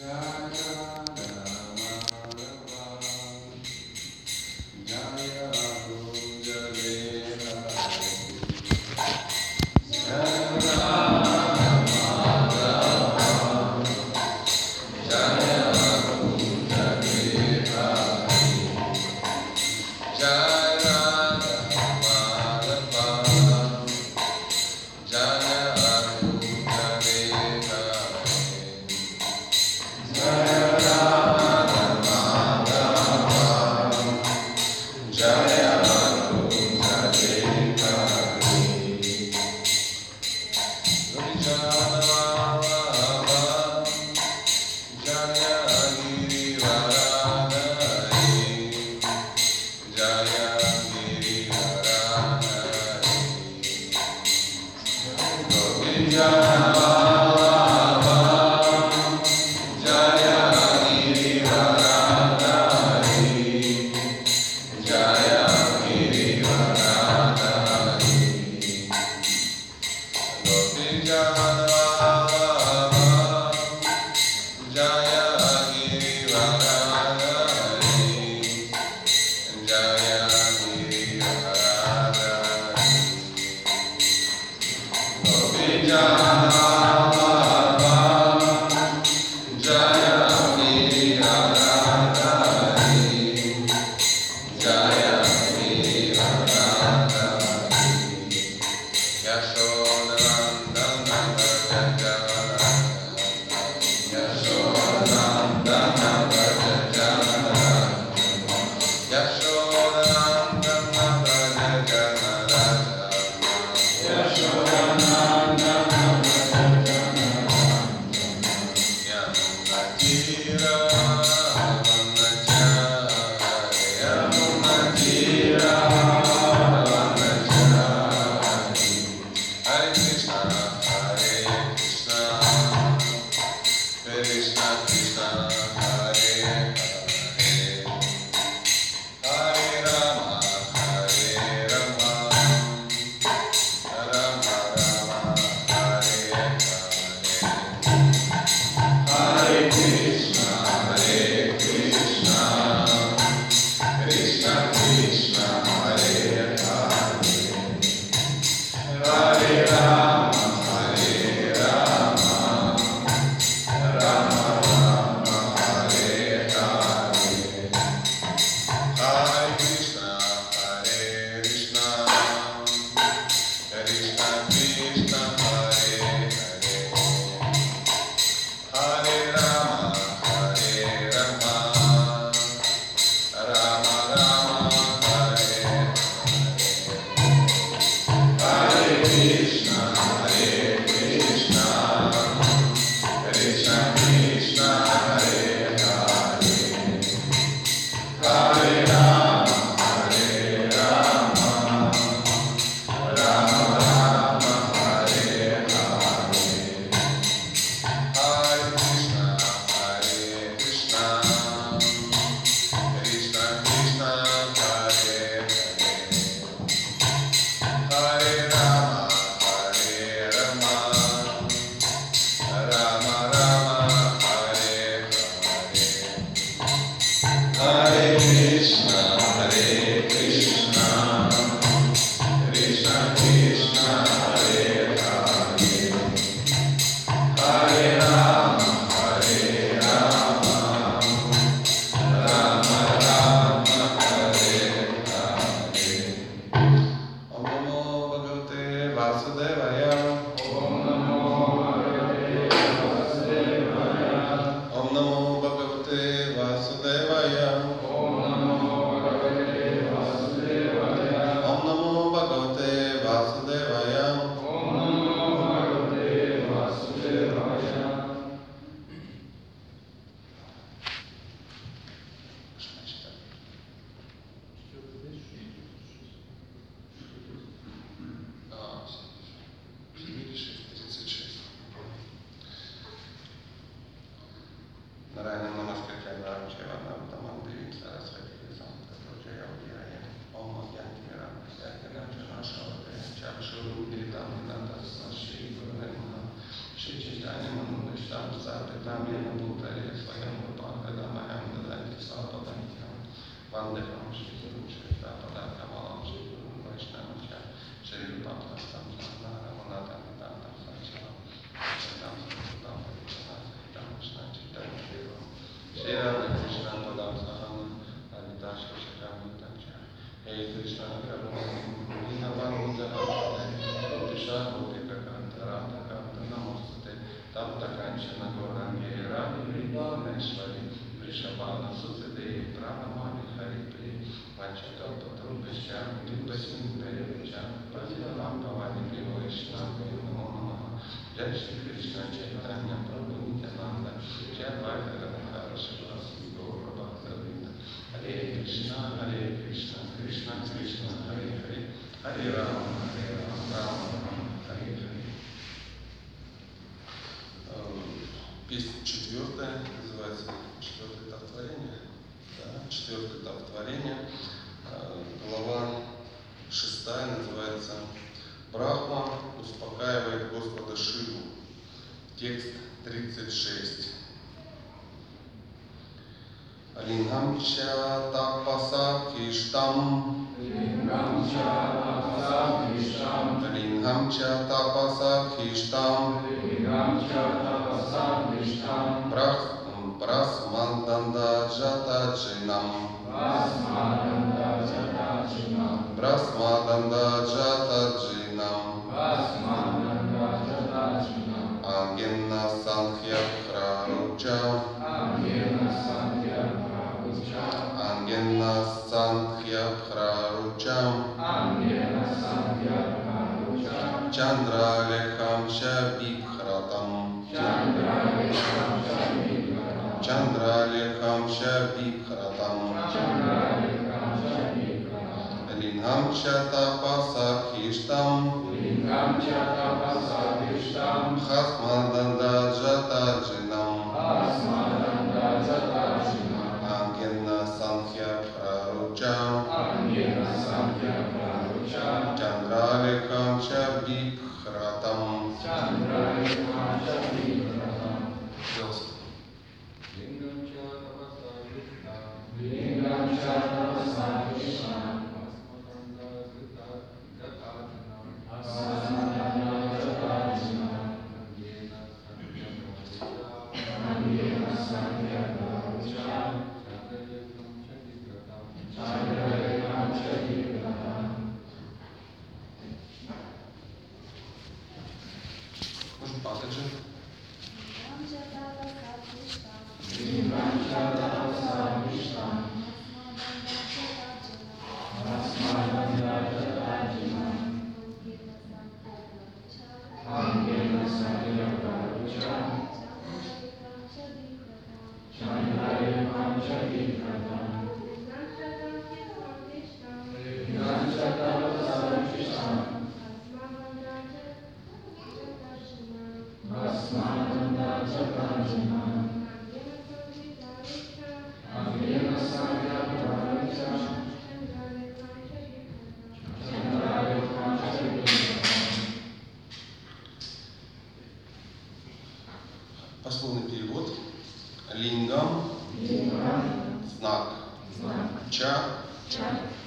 Там,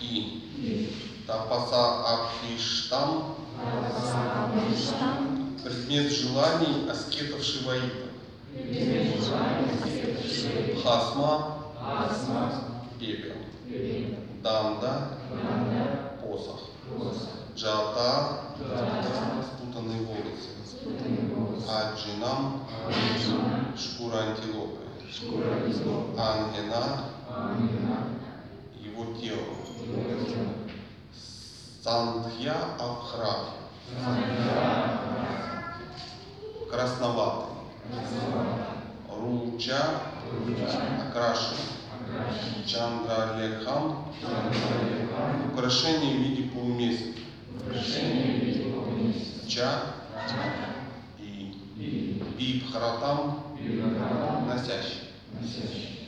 и тапаса абхиштам, предмет желаний аскетов шиваита. Хасма, пепел, данда, посох, джата, спутанные волосы, аджинам, шкура антилопы, ангена, его тело. Сангхя Авхра. Красноватый. Руча. Окрашен. Чандра Лекхам. Украшение в виде полумесяца. Ча. И. Бибхаратам. Носящий.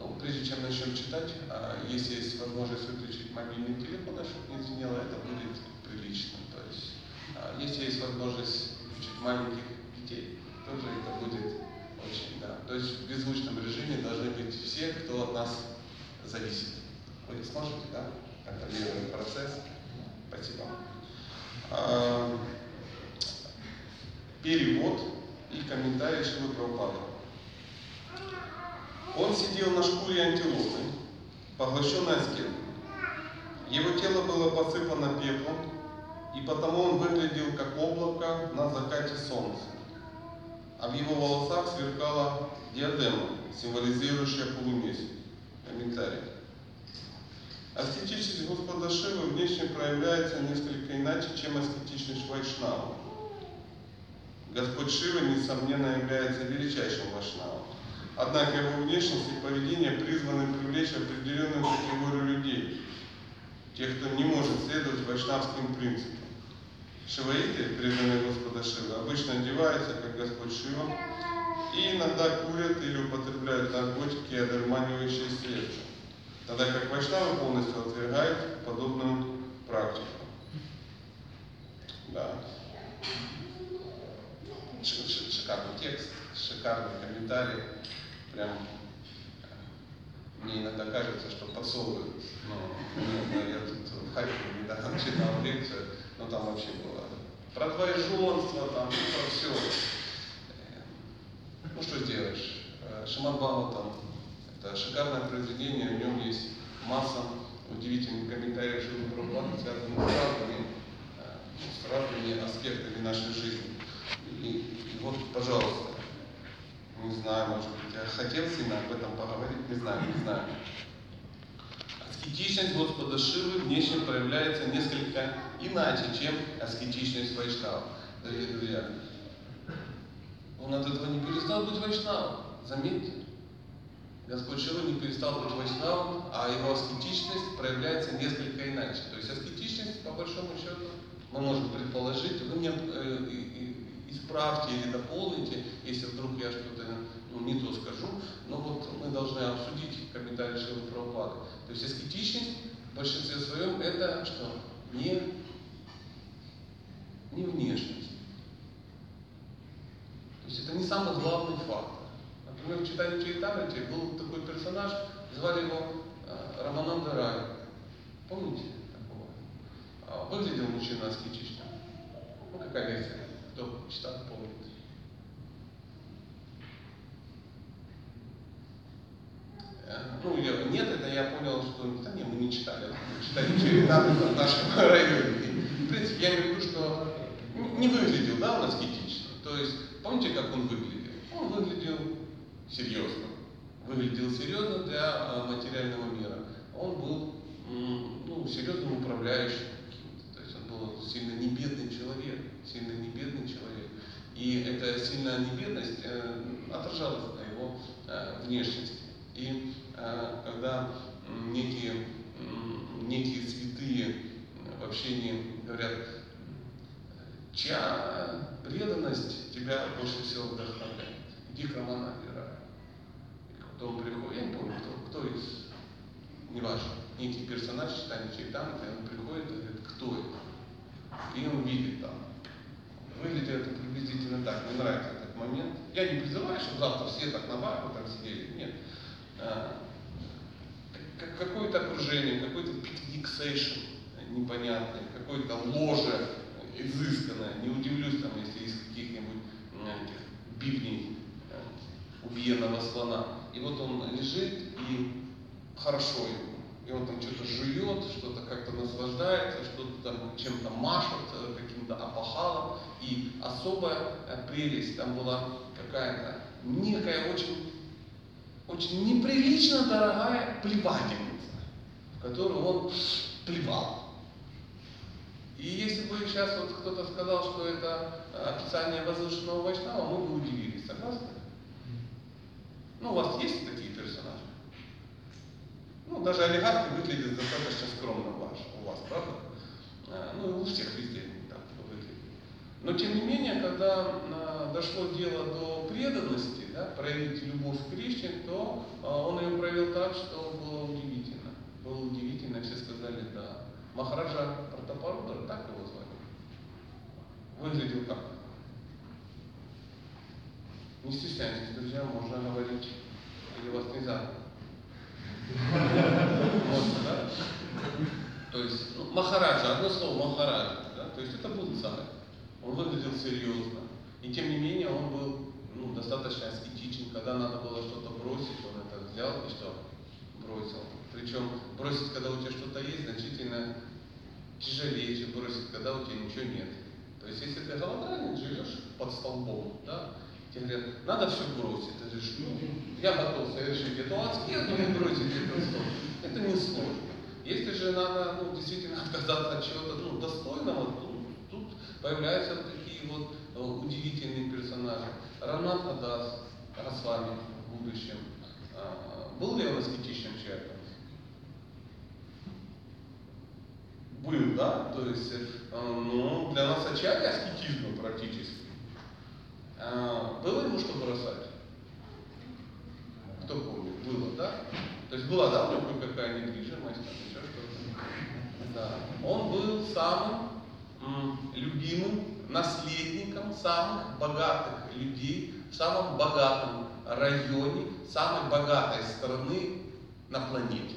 Ну, прежде чем начнем читать, а, если есть возможность выключить мобильный телефон, а чтобы не звенело, это будет прилично. То есть, а, если есть возможность включить маленьких детей, тоже это будет очень, да. То есть в беззвучном режиме должны быть все, кто от нас зависит. Вы не сможете, да? Контролируем процесс. Спасибо. Перевод и комментарий Шилы Прабхупады. Он сидел на шкуре антилопы, поглощенной аскетом. Его тело было посыпано пеплом, и потому он выглядел как облако на закате солнца. А в его волосах сверкала диадема, символизирующая полумесяц. Комментарий. Аскетичность Господа Шивы внешне проявляется несколько иначе, чем аскетичность Вайшнава. Господь Шива, несомненно, является величайшим Вайшнавом. Однако его внешность и поведение призваны привлечь определенную категорию людей, тех, кто не может следовать вайшнавским принципам. Шиваиты, преданные Господа Шивы, обычно одеваются, как Господь Шива, и иногда курят или употребляют наркотики, одурманивающие сердце, тогда как вайшнавы полностью отвергают подобную практику. Да. Шикарный текст, шикарный комментарий. Прям э, мне иногда кажется, что подсовывают. Ну, ну, я тут в Харькове недавно читал лекцию, но там вообще было про двоеженство, там, про все. Ну что сделаешь? Э, Шимат Бхагаватам – это шикарное произведение, в нем есть масса удивительных комментариев Шилы Прабхупады, связанных с разными, э, с разными аспектами нашей жизни. И, и вот, пожалуйста, не знаю, может быть, я хотел сильно об этом поговорить, не знаю, не знаю. Аскетичность Господа Шивы внешне проявляется несколько иначе, чем аскетичность Вайшнава. Дорогие друзья, он от этого не перестал быть Вайшнавом. Заметьте, Господь Шива не перестал быть Вайшнавом, а его аскетичность проявляется несколько иначе. То есть аскетичность, по большому счету, мы можем предположить, вы меня э, и- исправьте или дополните, если вдруг я что-то ну, не то скажу, но вот мы должны обсудить комментарий Шилы Прабхупады. То есть аскетичность в большинстве своем это что? Не, не внешность. То есть это не самый главный фактор. Например, в читании Чайтамрити был такой персонаж, звали его э, Рамананда Рай. Помните такого? А, Выглядел мужчина аскетично. Ну, какая версия? Кто читал, помнит. Э, Ну, я- нет, это я понял, что да, не, мы не читали, мы читали Чайтамрити в нашем районе. В принципе, я имею в виду, что не выглядел, да, он аскетично. То есть, помните, как он выглядел? Он выглядел серьезно. Выглядел серьезно для а, материального мира. Он был ну, серьезным управляющим каким-то. То есть он был сильно не бедный человек. Сильно не бедный человек. И эта сильная небедность э, отражалась на его э, внешности. И э, когда некие, некие святые в общении говорят, чья преданность тебя больше всего вдохновляет? Иди к когда он приходит, я не помню, кто, кто из, неважно, некий персонаж читания Чайтамрити, он приходит и говорит, кто это? И он видит там. Выглядит это приблизительно так, мне нравится этот момент. Я не призываю, чтобы завтра все так на барку там сидели, нет. А, как- какое-то окружение, какой-то пикник сейшн непонятный, какое-то ложе изысканное. Не удивлюсь, там, если из каких-нибудь этих бивней э, убиенного слона. И вот он лежит, и хорошо ему. И он там что-то жует, что-то как-то наслаждается, что-то там чем-то машет, каким-то опахалом. И особая э, прелесть там была какая-то некая очень очень неприлично дорогая плевательница, в которую он плевал. И если бы сейчас вот кто-то сказал, что это э, описание возвышенного Вайшнава, мы бы удивились, согласны? Ну, у вас есть такие персонажи? Ну, даже олигархи выглядят достаточно скромно ваш, у вас, правда? Э, Ну, и у всех везде. Но тем не менее, когда а, дошло дело до преданности, да, проявить любовь к Кришне, то а, он ее проявил так, что было удивительно. Было удивительно, все сказали да. Махараджа Пратапарудра, так его звали, выглядел как? Не стесняйтесь, друзья, можно говорить. Или вас нельзя? Можно, да? То есть, ну, Махараджа, одно слово Махараджа, да? То есть это был царь. Он выглядел серьезно. И тем не менее он был ну, достаточно аскетичен. Когда надо было что-то бросить, он это взял и что? Бросил. Причем бросить, когда у тебя что-то есть, значительно тяжелее, чем бросить, когда у тебя ничего нет. То есть, если ты голодранец, живешь под столбом, да, тебе говорят, надо все бросить. Ты говоришь, ну, я готов совершить эту аскезу и бросить этот столб. Это не сложно. Если же надо ну, действительно отказаться от чего-то ну, достойного, то тут появляются такие вот э, удивительные персонажи. Ранат Адас, Расвами в будущем. А, был ли он аскетичным человеком? Был, да? То есть, э, ну, для нас ачарьи аскетизма практически. А, было ему что бросать? Кто помнит? Было, да? То есть была, да, у него какая недвижимость, там еще что-то. Да. Он был самым любимым наследником самых богатых людей в самом богатом районе, самой богатой страны на планете.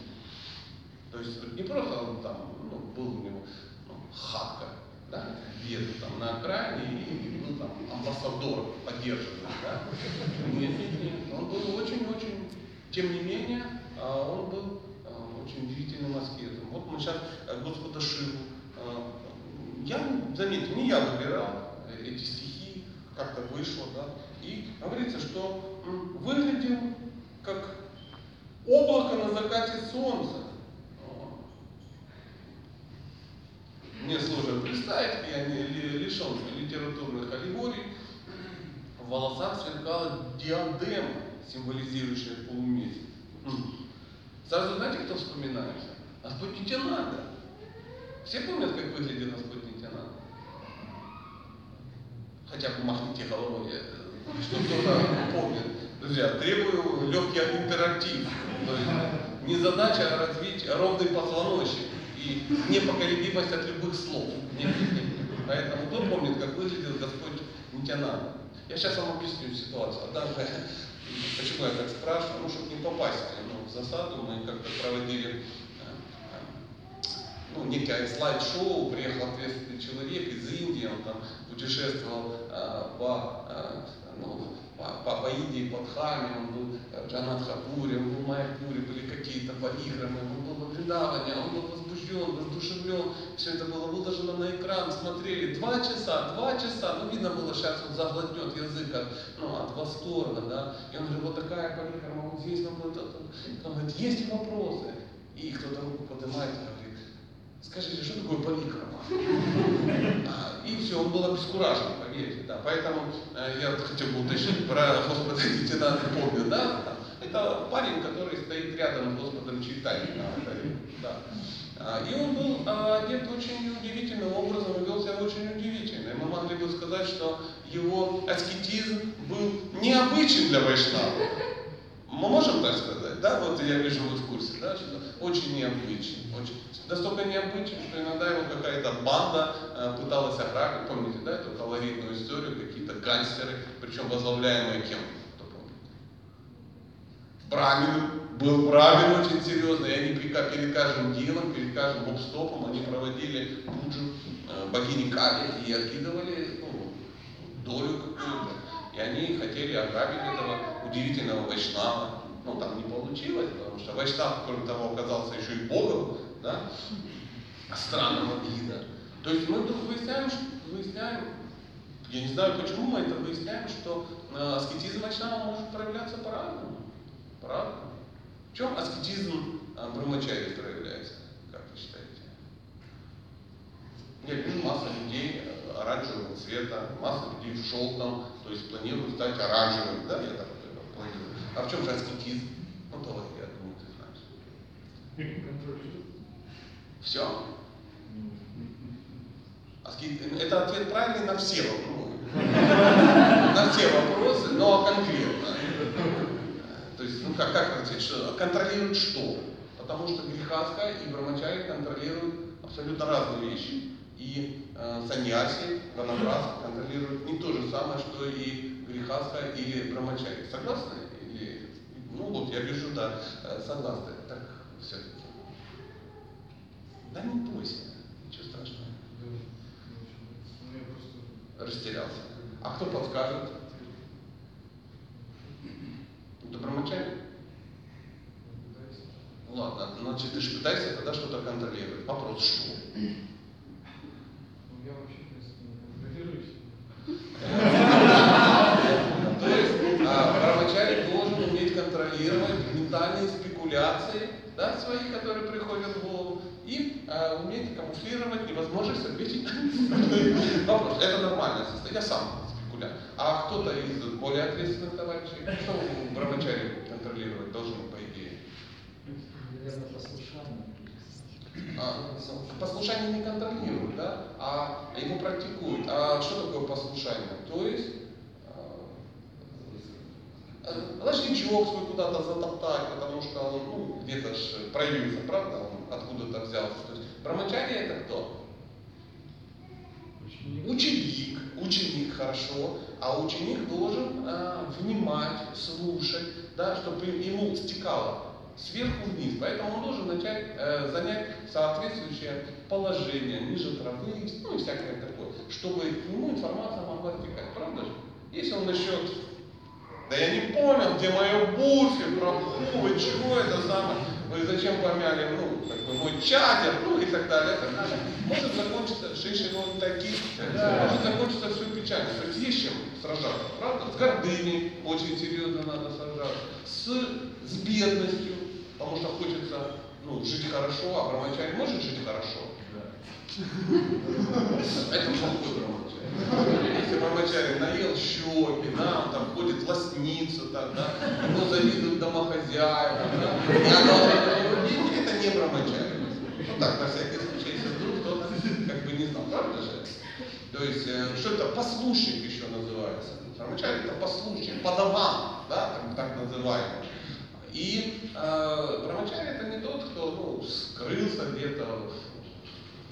То есть не просто он там, ну, был у него ну, хатка, да, где-то там на окраине и был там амбассадор поддерживаемый, да. Нет, нет, нет, он был очень-очень, тем не менее, а, он был а, очень удивительным аскетом. Вот мы сейчас Господа Шиву, а, я, заметьте, не я выбирал эти стихи, как-то вышло, да, и говорится, что выглядел как облако на закате солнца. Мне сложно представить, я не лишен литературных аллегорий. В волосах сверкала диадема, символизирующая полумесяц. Сразу знаете, кто вспоминается? Господь Нитянанда. Все помнят, как выглядел Господь? Хотя бы махните головой, что кто-то помнит. Друзья, требую легкий интерактив. То есть не задача а развить ровный позвоночник и непоколебимость от любых слов. Нет, нет, нет. Поэтому кто помнит, как выглядел Господь Нитянанда? Я сейчас вам объясню ситуацию. Однажды, почему я так спрашиваю, ну, чтобы не попасть ну, в засаду, мы как-то проводили ну, некое слайд-шоу, приехал ответственный человек из Индии, он там путешествовал э, по, э, ну, по, по, по Индии, под Хами, он был в Джанатхапуре, он был в Майяпуре, были какие-то париграммы, он был в Вриндаване, он был возбужден, воздушевлен, все это было выложено на экран, смотрели два часа, два часа, ну видно было, сейчас он заглотнет язык от, ну, от восторга, да, и он говорит, вот такая париграмма, вот здесь, он говорит, есть вопросы, и кто-то руку поднимает говорит, Скажите, что такое полиграф? А, и все, он был обескуражен, поверьте. Да. Поэтому э, я хотел бы уточнить про Господа лейтенанта помню, да? Это парень, который стоит рядом с Господом Чайтани. Да. А, и он был а, одет очень удивительным образом и вел себя очень удивительно. И мы могли бы сказать, что его аскетизм был необычен для Вайшнава. Мы можем так сказать, да? Вот я вижу в курсе, да, что очень необычен, очень, настолько необычен, что иногда его какая-то банда э, пыталась ограбить, помните, да, эту колоритную историю, какие-то гангстеры, причем возглавляемые кем? Кто? Брамин, был Брамин очень серьезный, и они перед каждым делом, перед каждым гоп-стопом они проводили пуджу э, богини Кали и откидывали ну, долю какую-то. И они хотели ограбить этого удивительного Вайшнава. Ну, там не получилось, потому что Вайшнав, кроме того, оказался еще и Богом, да, странного вида. То есть мы вдруг выясняем, выясняем, я не знаю, почему мы это выясняем, что э, аскетизм Вайшнава может проявляться по-разному. По-разному. В чем аскетизм Брамачари проявляется, как вы считаете? Я вижу масса людей э, оранжевого цвета, масса людей в желтом, то есть планируют стать оранжевым, да, я так планирую. А в чем же аскетизм? Ну, давай, я думаю, ты знаешь. Все? Это ответ правильный на все вопросы. На все вопросы, но конкретно. То есть, ну как, как ответить, что контролирует что? Потому что грехаска и брамачари контролируют абсолютно разные вещи. И э, саньяси, ванабраска контролируют не то же самое, что и греха грехаска или брамачари. Согласны? Или... Ну вот, я вижу, да, э, согласны. Так, все-таки. Да не бойся, ничего страшного. Растерялся. А кто подскажет? Пытаюсь. Ладно, значит, ты же пытаешься тогда что-то контролировать. Вопрос, что? Ну, я вообще, в принципе, не контролирую себя. То есть а, брамачари должен уметь контролировать ментальные спекуляции, да, свои, которые приходят в голову, и а, уметь камуфлировать невозможность ответить на вопрос. Это нормальное состояние. Я сам спекулянт. А кто-то из более ответственных товарищей, что брамачари контролировать должен, по идее? Наверное, послушание. А, послушание не контролируют, да, а его практикуют. А что такое послушание? То есть а, лошничок свой куда-то затоптать, потому что он ну, где-то ж проявился, правда, он откуда-то взялся. То есть брамачария это кто? Ученик. Ученик, хорошо, а ученик должен э, внимать, слушать, да, чтобы ему стекало сверху вниз. Поэтому он должен начать э, занять соответствующее положение ниже травы, ну и всякое такое, чтобы к нему информация могла стекать. Правда же? Если он начнет, да я не понял, где мое буфер, про чего это самое, вы зачем помяли, ну, как бы мой чатер, ну и так далее, так далее. Может закончиться шиши вот такие, может закончиться все печально. То есть есть чем сражаться, правда? С гордыней очень серьезно надо сражаться, с, с бедностью, потому что хочется ну, жить хорошо, а брамачарь может жить хорошо. Это плохой брамачарь. Если брамачарь наел щеки, он там ходит в лосницу, так, да, ему завидуют домохозяйка, да, деньги, это не брамачарь. Ну так, на всякий случай, если вдруг кто-то как бы не знал, правда же? То есть, э, что это послушник еще называется. Брамачарь это послушник, подаван, да, так, так называемый. И э, брамачарь это не тот, кто ну, скрылся где-то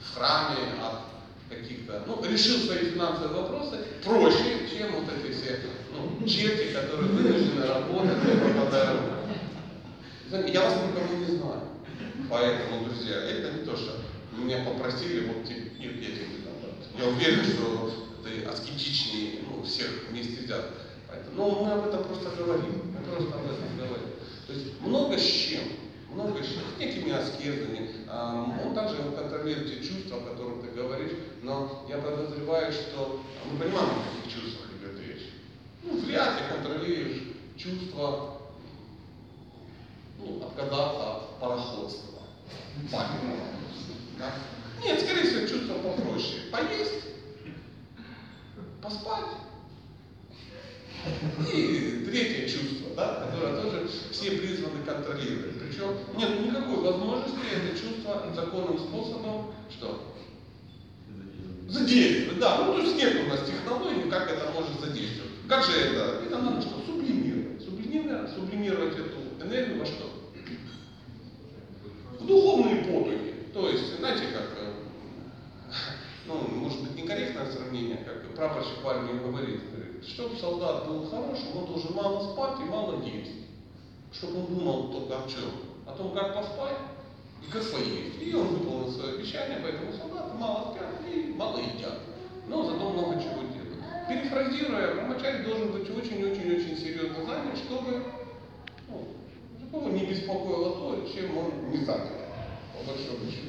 в храме от каких-то, ну, решил свои финансовые вопросы проще, чем вот эти все ну, черти, которые вынуждены работать пропадают. Я вас никого не знаю. Поэтому, друзья, это не то, что меня попросили, вот тебе, нет, я тебе не. Я уверен, что ты аскетичнее ну, всех вместе взятых. Поэтому, ну, мы об этом просто говорим. Мы просто об этом говорим. То есть много с чем, с чем, с некими аскезами. А, Он также контролирует те чувства, о которых ты говоришь, но я подозреваю, что мы понимаем, о каких чувствах идет речь. Ну, вряд ли контролируешь чувство ну, отказаться от пароходства. Нет, скорее всего, чувство попроще. Поесть, поспать. И третье чувство, да, которое тоже все призваны контролировать. Причем нет никакой возможности это чувство законным способом, что? Задействовать, да. Ну, то есть нет у нас технологии, как это может задействовать. Как же это? Это надо что? Сублимировать. Сублимировать, сублимировать эту энергию во что? В духовные потоки. То есть, знаете, как, э, ну, может быть, некорректное сравнение, как прапорщик в армии говорит, чтобы солдат был хорошим, он должен мало спать и мало есть. Чтобы он думал только о чем? О том, как поспать и как поесть. И он выполнил свое обещание, поэтому солдаты мало спят и мало едят. Но зато много чего делают. Перефразируя, брамачарь должен быть очень-очень-очень серьезно занят, чтобы ну, его не беспокоило то, чем он не занят, по большому счету.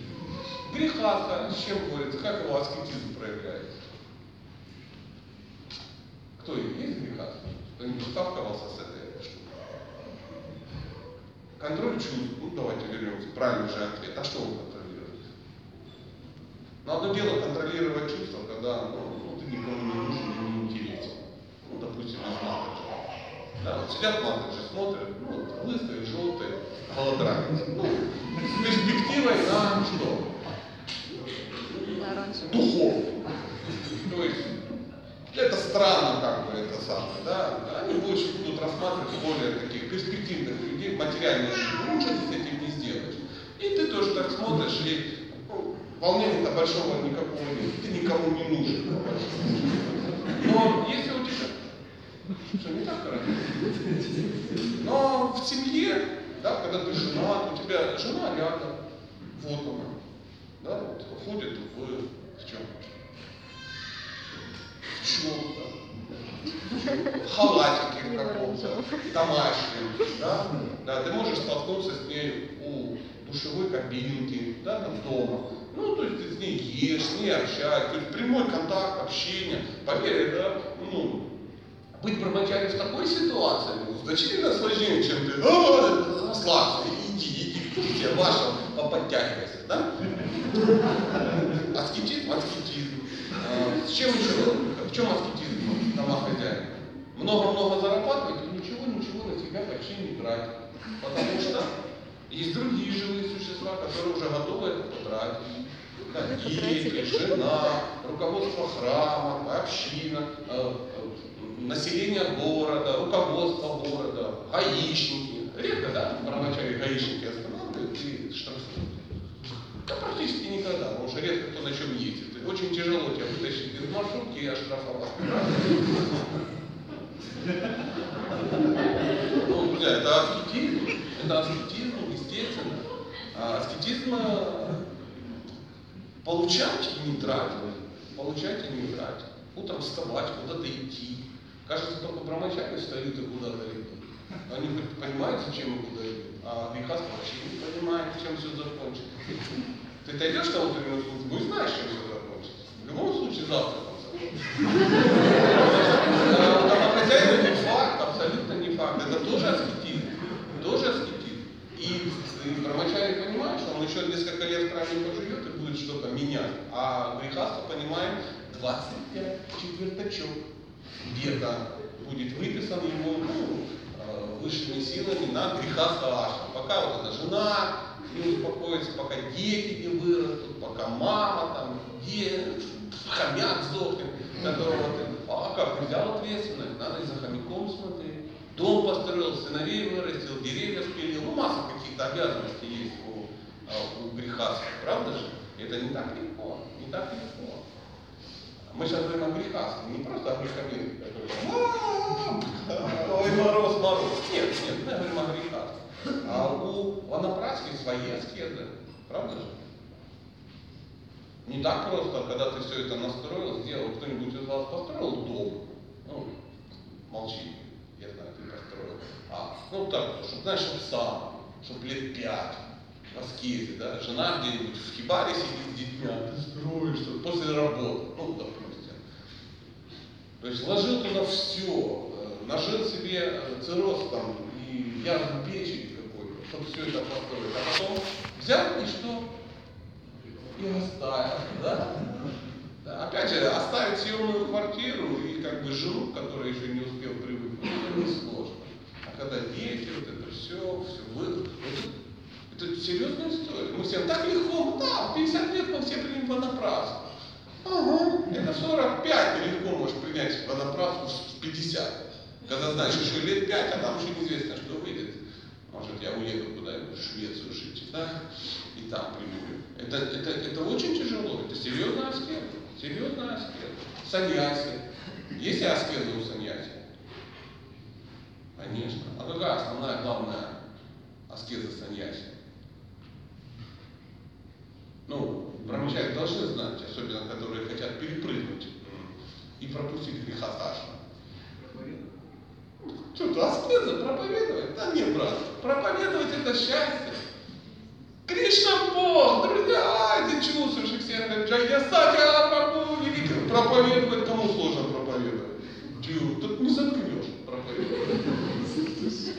Греха, с чем борется, как его аскетизм проявляется? Кто есть греха? Кто-нибудь сталкивался с этой штукой? Контроль чувств. Ну, давайте вернемся. Правильный же ответ. А что он контролирует? Но одно дело контролировать чувства, когда ну, ты никому не нужен и не интересен. Ну, допустим, из матриджа. Да, вот сидят матриджи, смотрят, ну, лысые, желтые, голодранец. Ну, с перспективой на что? Духовный. То есть, это странно, как бы это самое, да, они больше будут рассматривать более таких перспективных людей, ну что ты с этим не сделаешь. И ты тоже так смотришь, и ну, волнения-то большого никакого нет, ты никому не нужен. Но если у тебя, Что не так хорошо? Но в семье, да, когда ты женат, у тебя жена рядом, вот она, да, вот, ходит в, в чем? В чем, да? В халатике каком-то, домашнем, да? Да, ты можешь столкнуться с ней у душевой кабинки, да, там дома. Ну, то есть ты с ней ешь, с ней общаешься, то есть прямой контакт, общение. Поверь, это, ну, быть бормочанием в такой ситуации ну, значительно сложнее, чем ты, «А, расслабься, иди, иди, иди, ваша, поподтягивайся, да? Аскетизм, аскетизм. А, с чем еще? В чем аскетизм домохозяина? Много-много зарабатывать и ничего-ничего на себя почти не тратить. Потому что есть другие живые существа, которые уже готовы это потратить. Да, дети, жена, руководство храма, община, э, э, население города, руководство города, гаишники. Редко, да, правоначале гаишники останавливают и штрафуют. Да практически никогда, потому что редко кто на чем ездит. Очень тяжело тебя вытащить из маршрутки и оштрафовать. Ну, друзья, это аскетизм, это аскетизм, естественно. А аскетизм получать и не тратить, получать и не тратить. Утром вставать, куда-то идти. Кажется, только брамачаки встают и куда-то идут. Они понимают, зачем и куда идут, а Вихас вообще не понимает, чем все закончится. Ты идешь на утреннюю службу и знаешь, чем все. Любом случае завтраком Домохозяйство не факт, абсолютно не факт. Это тоже аскетизм. Тоже аскетизм. И, брамачари понимает, что он еще несколько лет в храме поживет и будет что-то менять. А грехаство понимает 25 четвертачок. Где-то будет выписан ему ну, э, высшими силами на грехаство Аша. Пока вот эта жена не успокоится, пока дети не вырастут, пока мама там, где хомяк сдохнет, которого ты, а как взял ответственность, надо и за хомяком смотреть. Дом построил, сыновей вырастил, деревья спилил, ну масса каких-то обязанностей есть у, а, у грехастов, правда же? Это не так легко, не так легко. Мы сейчас говорим о грехастах, не просто о греховенных, которые ой, мороз, мороз. Нет, нет, мы говорим о грехастах. А у ванапрасхи свои аскезы, правда же? Не так просто, когда ты все это настроил, сделал, кто-нибудь из вас построил дом, ну, молчи, я знаю, ты построил. А, ну так, чтобы, знаешь, чтобы сам, чтобы лет пять, в аскезе, да, жена где-нибудь в хибаре сидит с детьми, а ты строишь, что после работы, ну, допустим. То есть вложил туда все, нажил себе цирроз там и язву печени какой-то, чтобы все это построить. А потом взял и что? И оставил, да? да? Опять же, оставить съемную квартиру и как бы жену, которая еще не успел привыкнуть, это сложно. А когда дети, вот это все, все вы, это, это серьезная история. Мы всем так легко, да, в 50 лет мы все примем понапрасну. Ага, это 45 ты легко можешь принять понапрасну в 50. Когда знаешь, еще лет 5, а там еще неизвестно, что выйдет. Может, я уеду куда-нибудь в Швецию жить, да? И там приму. Это, это, это очень тяжело, это серьезная аскеза, серьезная аскеза. Саньяси. Есть ли аскеза у саньяси? Конечно. А какая основная, главная аскеза саньяси? Ну, брамачари должны знать, особенно которые хотят перепрыгнуть и пропустить греха Саша. Что-то аскеза проповедовать? Да нет, брат, проповедовать это счастье. Кришна Бог, друзья, ты чувствуешь их всех, Джайя Сатя Прабху, великий, проповедовать, кому сложно проповедовать? Чего? Тут не заткнешь проповедовать.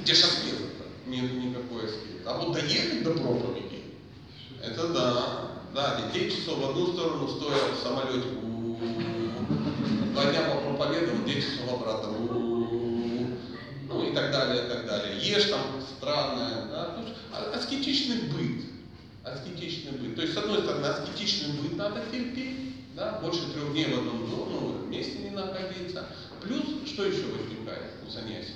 Где же аскеза Нет никакой аскезы. А вот доехать до проповеди, это да. Да, детей часов в одну сторону, стоя в самолете, два дня попроповедовал, 10 часов обратно, ну и так далее, и так далее. Ешь там странное, да, а, аскетичный аскетичный быт. То есть, с одной стороны, аскетичный быт надо терпеть, да, больше трех дней в одном доме, ну, в месте не находиться. Плюс, что еще возникает у саньяси?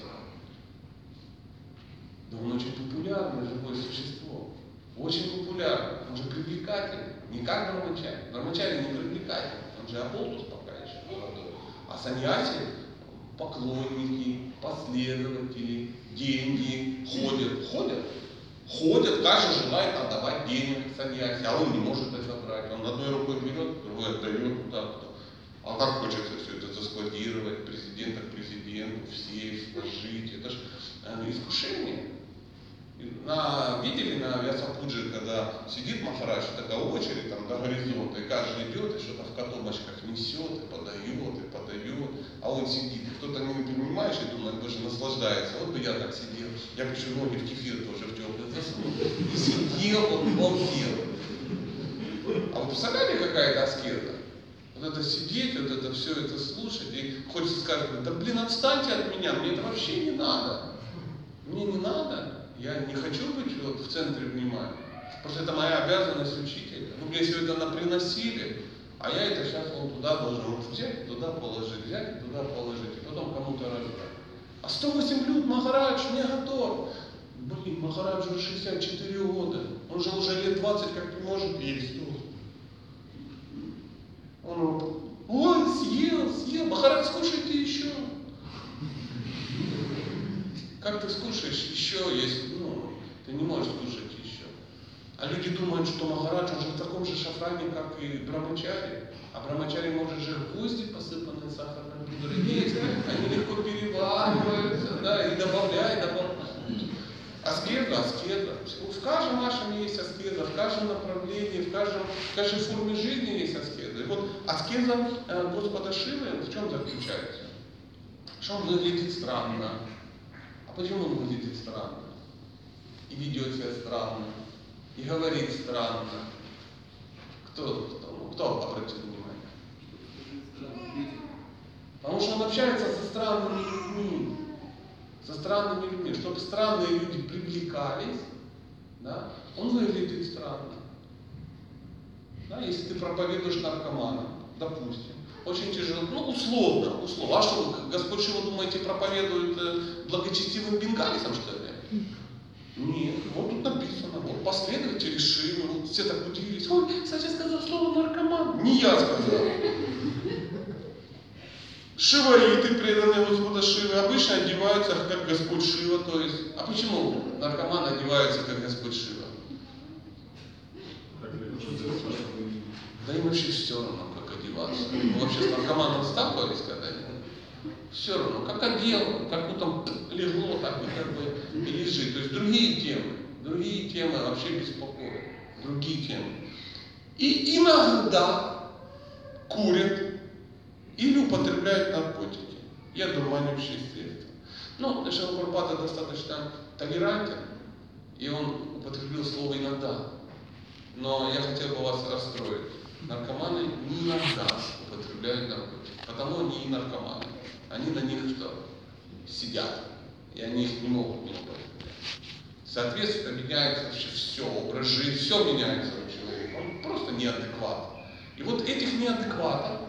Да он очень популярное живое существо. Очень популярный, он же привлекательный. Не как Брамачари. Брамачари не привлекательный, он же оболтус пока еще. А саньяси поклонники, последователи, деньги, ходят, ходят. Ходят, каждый желает отдавать денег, садясь, а он не может это брать. Он одной рукой берет, другой отдает куда-то. А как хочется все это заскладировать, президента к президенту, в сейф сложить. Это же э, искушение. На, видели на Вясапуджи, когда сидит Махарадж, такая очередь там до горизонта, и каждый идет и что-то в котобочках несет, и подает, и подает, а он сидит, и кто-то не понимаешь и думает, боже, наслаждается, вот бы я так сидел, я еще ноги в кефир тоже в теплый заснул, и сидел, он балдел. А вы представляете, какая это аскеза? Вот это сидеть, вот это все это слушать, и хочется сказать, да блин, отстаньте от меня, мне это вообще не надо. Мне не надо, я не хочу быть вот в центре внимания. Просто это моя обязанность учителя. Ну, мне это наприносили, а я это сейчас вон туда должен вот взять, туда положить, взять, туда положить, и потом кому-то раздать. А 108 блюд Махарадж не готов. Блин, Махараджу уже 64 года. Он же уже лет 20 как не может есть. Он, ой, съел, съел, Махарадж, скушайте еще. Как ты скушаешь еще, если, ну, ты не можешь скушать еще. А люди думают, что Махарадж, он же в таком же шафране, как и Брамачари. А Брамачари может же гвозди, посыпанные сахарной пудрой, есть. Они легко перевариваются, да, и добавляй, добавляй. Аскеза, аскеза. В каждом нашем есть аскеза, в каждом направлении, в, каждом, в каждой форме жизни есть аскеза. И вот аскеза э, Господа Шивы в чем заключается? Что он выглядит странно. А почему он выглядит странно? И ведет себя странно, и говорит странно. Кто, кто, кто обратил? Потому что он общается со странными людьми со странными людьми, чтобы странные люди привлекались, да, он выглядит странно. Да, если ты проповедуешь наркоманам, допустим, очень тяжело, ну условно, условно. А что, Господь что вы думаете, проповедует э, благочестивым бенгалисам, что ли? Нет, вот тут написано, вот последователи Шивы, вот все так удивились, ой, Сача сказал слово наркоман. Не я сказал. Шиваиты, преданные Господа Шивы, обычно одеваются как Господь Шива, то есть, а почему наркоманы одеваются как Господь Шива? Да им вообще все равно, как одеваться. Вы вообще с наркоманом сталкивались когда-нибудь? Все равно, как одел, как ну там легло, так и как бы и лежит. То есть другие темы, другие темы вообще беспокоят, другие темы. И иногда курят, или употребляют наркотики и одурманивающие средства. Ну, Шилапрапада достаточно толерантен, и он употребил слово «иногда». Но я хотел бы вас расстроить. Наркоманы не иногда употребляют наркотики, потому они и наркоманы. Они на них что? Сидят, и они их не могут не употреблять. Соответственно, меняется вообще все, образ жизни, все меняется у человека. Он просто неадекват. И вот этих неадекватов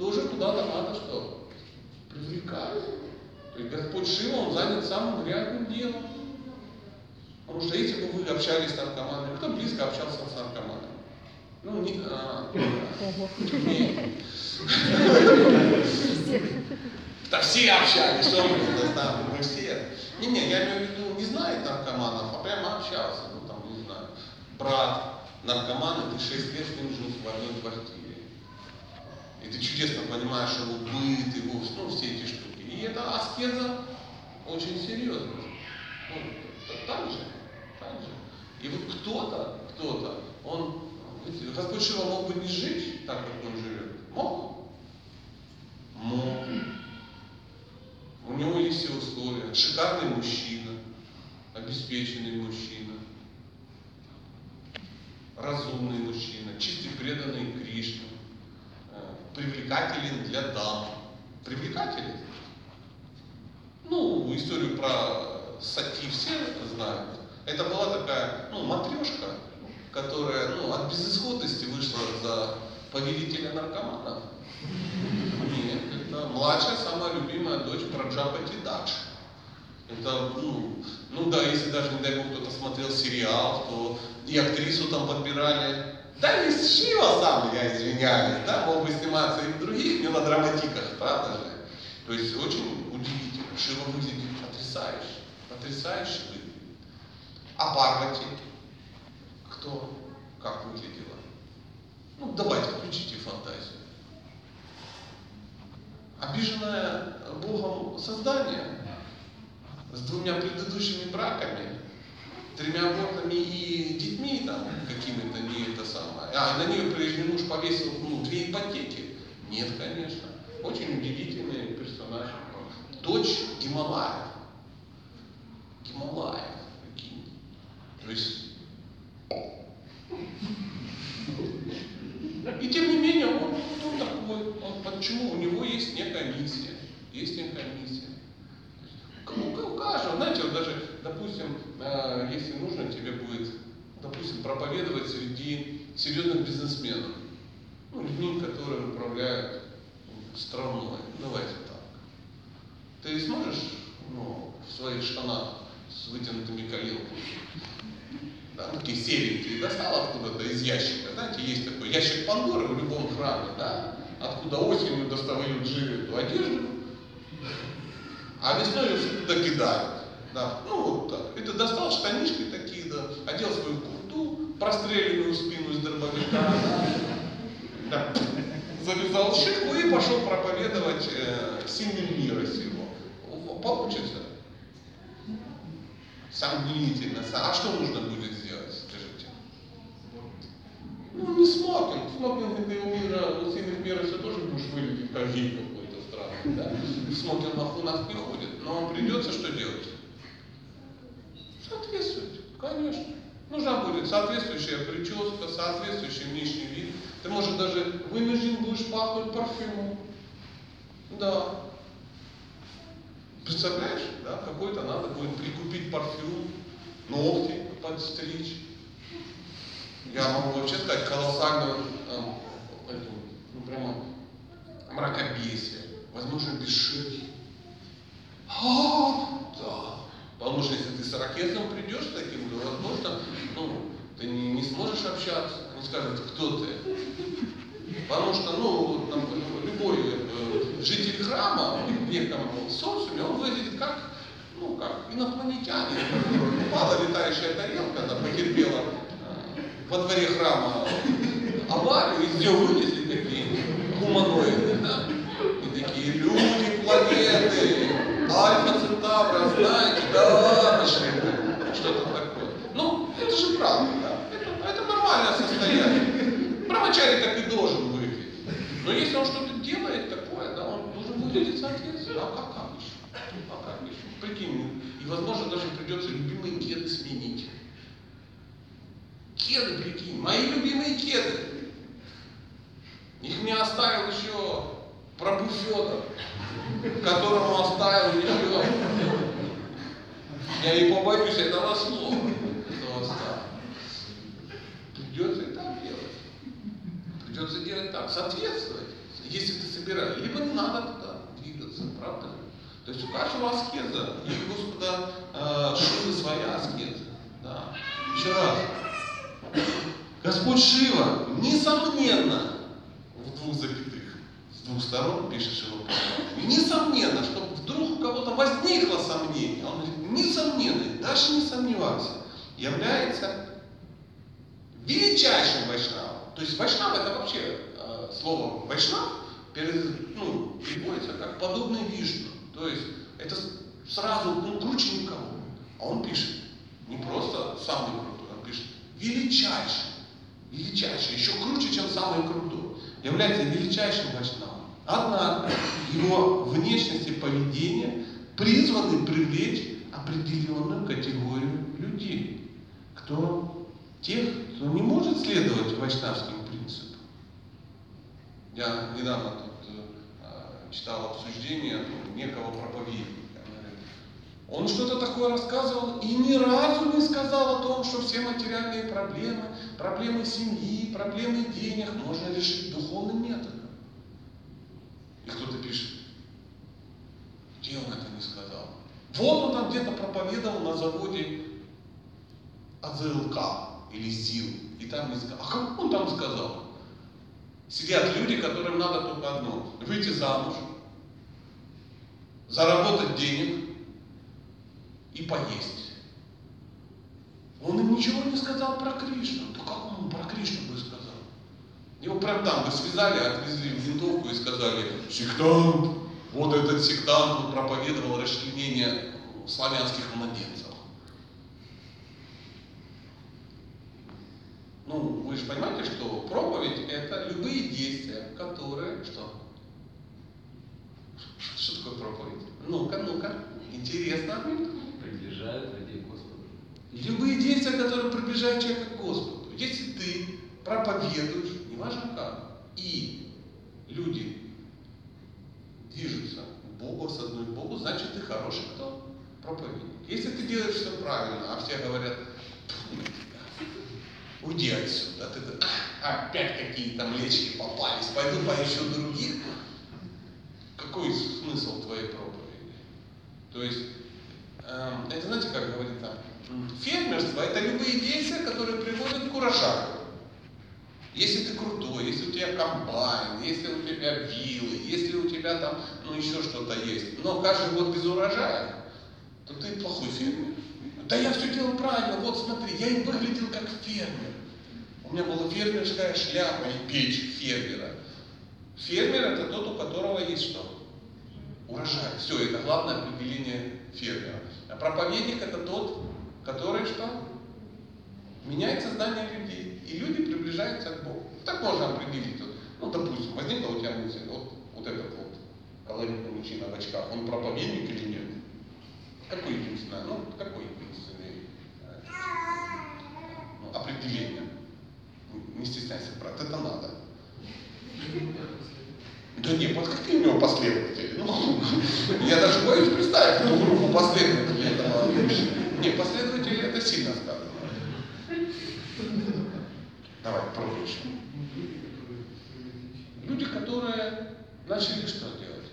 тоже куда-то надо что? Привлекать. То есть Господь Шива, Он занят самым грязным делом. Потому что если бы вы общались с наркоманами, кто близко общался с наркоманами? Ну, не... А, не. Да все общались, что мы там, мы все. Не-не, я имею в виду, не знает наркоманов, а прямо общался, ну там, не знаю, брат наркоман, ты 6 лет с ним жил в одной квартире. И ты чудесно понимаешь его быт, его, ну, все эти штуки. И это аскеза очень серьезная. Ну, так же, так же. И вот кто-то, кто-то, он, видите, Господь Шива мог бы не жить так, как он живет. Мог? Мог. У него есть все условия. Шикарный мужчина, обеспеченный мужчина, разумный мужчина, чистый преданный Кришне привлекателен для дам. Привлекателен? Ну, историю про Сати все знают. Это была такая, ну, матрешка, которая, ну, от безысходности вышла за повелителя наркоманов. Нет, это младшая, самая любимая дочь Праджапати Дадж. Это, ну, ну да, если даже, не дай бог, кто-то смотрел сериал, то и актрису там подбирали да не Шива сам, я извиняюсь, да, мог бы сниматься и в других мелодраматиках, правда же? То есть очень Шива выглядит потрясающе, потрясающе выглядит. А Парвати, кто, как выглядела? Ну, давайте, включите фантазию. Обиженное Богом создание с двумя предыдущими браками, тремя абортами и детьми там А, на нее прежний муж повесил ну, две ипотеки. Нет, конечно. Очень удивительный персонаж. Дочь. Гималаев, прикинь. То есть и тем не менее, он, он такой, он, почему? У него есть некая миссия. Есть некая миссия. У каждого, знаете, вот даже, допустим, э, если нужно, тебе будет, допустим, проповедовать среди серьезных бизнесменов, ну, людьми, которые управляют страной. Давайте так. Ты сможешь ну, в своих штанах с вытянутыми коленками да, такие серенькие, достал откуда-то из ящика. Знаете, есть такой ящик Пандоры в любом храме, да, откуда осенью достают жиры эту одежду, а весной ее туда кидают. Да. Ну вот так. И ты достал штанишки такие, да, одел свою простреленную спину из дробовика, да, завязал шейку и пошел проповедовать э, сильным мира сего. Получится. Сомнительно. А что нужно будет сделать, скажите? Ну, не смокинг. Смокинг это у мира, у сильных мира все тоже будешь выглядеть как гей какой-то странный, да? В смокингах у нас не ходит. Но придется что делать? Соответствовать, конечно. Нужна будет соответствующая прическа, соответствующий внешний вид. Ты, может, даже вынужден будешь пахнуть парфюмом. Да. Представляешь, да, какой-то надо будет прикупить парфюм, ногти подстричь. Я могу вообще сказать колоссальную, эту, ну прямо мракобесие. Возможно, без шеи. А, да. Потому что если ты с ракетом придешь таким, то, возможно, ну, ты не, не сможешь общаться. Они скажут, кто ты. Потому что, ну, там, любой э, житель храма в неком социуме, он выглядит как, ну, как инопланетянин. Упала летающая тарелка, она потерпела э, во дворе храма аварию, из нее вынесли такие гуманоиды, да? И такие люди, планеты, Альфа Центавра, знаете, да, нашли что-то такое. Ну, это же правда, да? Это, это нормальное состояние. Правочарий так и должен выглядеть. Но если он что-то делает такое, да, он должен выглядеть соответственно. А как, как еще? А как еще? Прикинь, и возможно даже придется любимые кеды сменить. Кеды, прикинь, мои любимые кеды. Их мне оставил еще Прабу которому оставил еще. Я не побоюсь этого слова. Этого оставил. Придется и так делать. Соответствовать, если ты собираешь. Либо не надо туда двигаться, правда? То есть у каждого аскеза, и у Господа э, Шивы своя аскеза. Да. Еще раз. Господь Шива, несомненно, в двух запятых, с двух сторон пишет его Несомненно, что вдруг у кого-то возникло сомнение, он говорит, несомненно, даже не сомневаться, является величайшим вайшнавом. То есть вайшнав это вообще э, слово вайшнав перед, ну, переводится как подобный Вишну. То есть это сразу ну, круче никого. А он пишет не просто самый крутой, он пишет величайший величайший, еще круче, чем самый крутой, является величайшим вайшнавом. Однако его внешность и поведение призваны привлечь определенную категорию людей, кто тех, кто не может следовать вайшнавским. Я недавно тут э, читал обсуждение некого проповедника. Он что-то такое рассказывал и ни разу не сказал о том, что все материальные проблемы, проблемы семьи, проблемы денег можно решить духовным методом. И кто-то пишет, где он это не сказал? Вот он там где-то проповедовал на заводе АЗЛК или ЗИЛ. И там не сказал. А как он там сказал? Сидят люди, которым надо только одно. Выйти замуж, заработать денег и поесть. Он им ничего не сказал про Кришну. Да как он про Кришну бы сказал? Его прям там бы связали, отвезли в винтовку и сказали, сектант, вот этот сектант проповедовал расчленение славянских младенцев. Ну, вы же понимаете, что проповедь это любые действия, которые что? Что такое проповедь? Ну-ка, ну-ка, интересно. Приближают людей к Господу. Любые действия, которые приближают человека к Господу. Если ты проповедуешь, неважно как, и люди движутся к Богу, осознают Богу, значит ты хороший кто? Проповедник. Если ты делаешь все правильно, а все говорят, уйди отсюда, ты «А, опять какие-то млечки попались, пойду поищу других, какой смысл твоей проповеди? То есть, эм, это знаете, как говорит там, фермерство это любые действия, которые приводят к урожаю. Если ты крутой, если у тебя комбайн, если у тебя вилы, если у тебя там, ну еще что-то есть, но каждый год без урожая, то ты плохой фермер. Да я все делал правильно, вот смотри, я и выглядел как фермер. У меня была фермерская шляпа и печь фермера. Фермер это тот, у которого есть что? Урожай. Все, это главное определение фермера. А проповедник это тот, который что? Меняет сознание людей. И люди приближаются к Богу. Так можно определить. Ну, допустим, возникла у тебя мысль, вот, вот этот вот колоритный мужчина в очках, он проповедник или нет? Какой единственное? Ну, какой определение? Не стесняйся, брат, это надо. Да нет, вот какие у него последователи? Ну, я даже боюсь представить ту группу последователей этого. Не, последователи это сильно сказано. Давай, проще. Люди, которые начали что делать?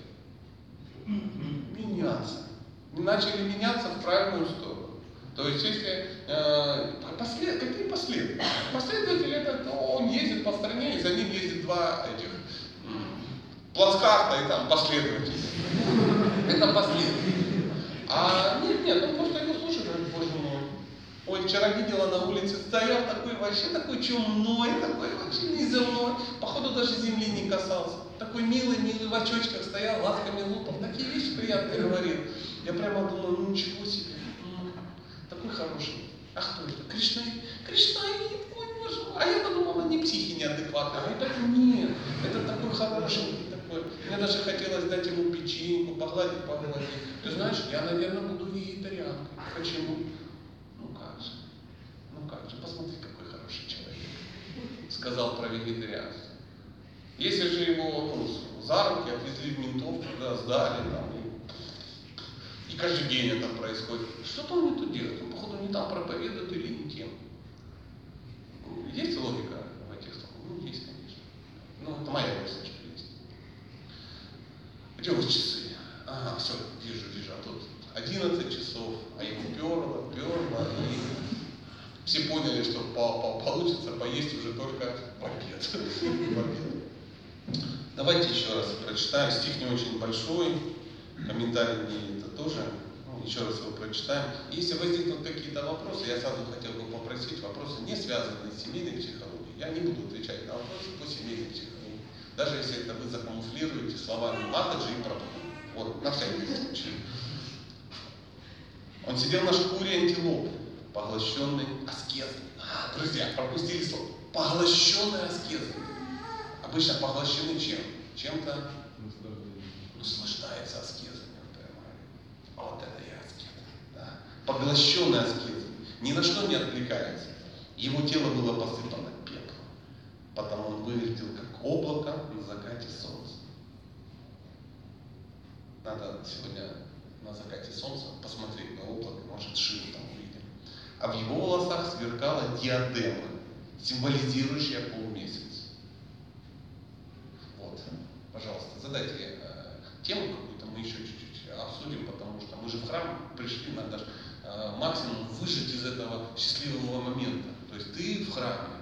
Меняться. Начали меняться в правильную сторону. То есть, если э, послед, какие последователи? Последователи это ну, он ездит по стране, и за ним ездит два этих плацкарта и там последователи. Это последователи. А нет, нет, он просто его слушает, говорит, боже мой. Ой, вчера видела на улице, стоял такой вообще такой чумной, такой вообще неземной. Походу даже земли не касался. Такой милый, милый в очочках стоял, ласками лупал, такие вещи приятные говорил. Я прямо думаю, ну ничего себе, такой хороший. А кто это? Кришна? Кришнаит, ой, боже. А я подумала, не психи неадекватные. А это нет, это такой хороший, такой. Мне даже хотелось дать ему печеньку, погладить, погладить. Ты знаешь, я, наверное, буду вегетарианкой. Почему? Ну как же, ну как же, посмотри, какой хороший человек. Сказал про вегетарианство. Если же его ну, за руки отвезли в ментовку, да, сдали там, каждый день это происходит, что-то он не то делает, он, походу, не там проповедует или не тем. Есть логика в этих словах? Ну, есть, конечно. Ну, это моя версия, что есть. Где у вас часы? Ага, все, вижу, вижу. А тут 11 часов, а ему перло, перло, и все поняли, что по -по получится поесть уже только в обед. Давайте еще раз прочитаем. Стих не очень большой, комментарий не это тоже. Ну, еще раз его прочитаем. Если возникнут какие-то вопросы, я сразу хотел бы попросить вопросы, не связанные с семейной психологией. Я не буду отвечать на вопросы по семейной психологии. Даже если это вы закамуфлируете словами Матаджи и Прабху. Вот, на всякий случай. Он сидел на шкуре антилопы, поглощенный аскезой. А, друзья, пропустили слово. Поглощенный аскезой. Обычно поглощены чем? Чем-то наслаждается аскезой. А вот это и аскеза. Да. Поглощенный аскезой. Ни на что не отвлекается. Его тело было посыпано пеплом. Потому он выглядел как облако на закате солнца. Надо сегодня на закате солнца посмотреть на облако, может шину там увидим. А в его волосах сверкала диадема, символизирующая полумесяц. Вот, пожалуйста, задайте тему какую-то, мы еще чуть-чуть обсудим, потому что мы же в храм пришли, надо э, максимум выжить из этого счастливого момента. То есть ты в храме,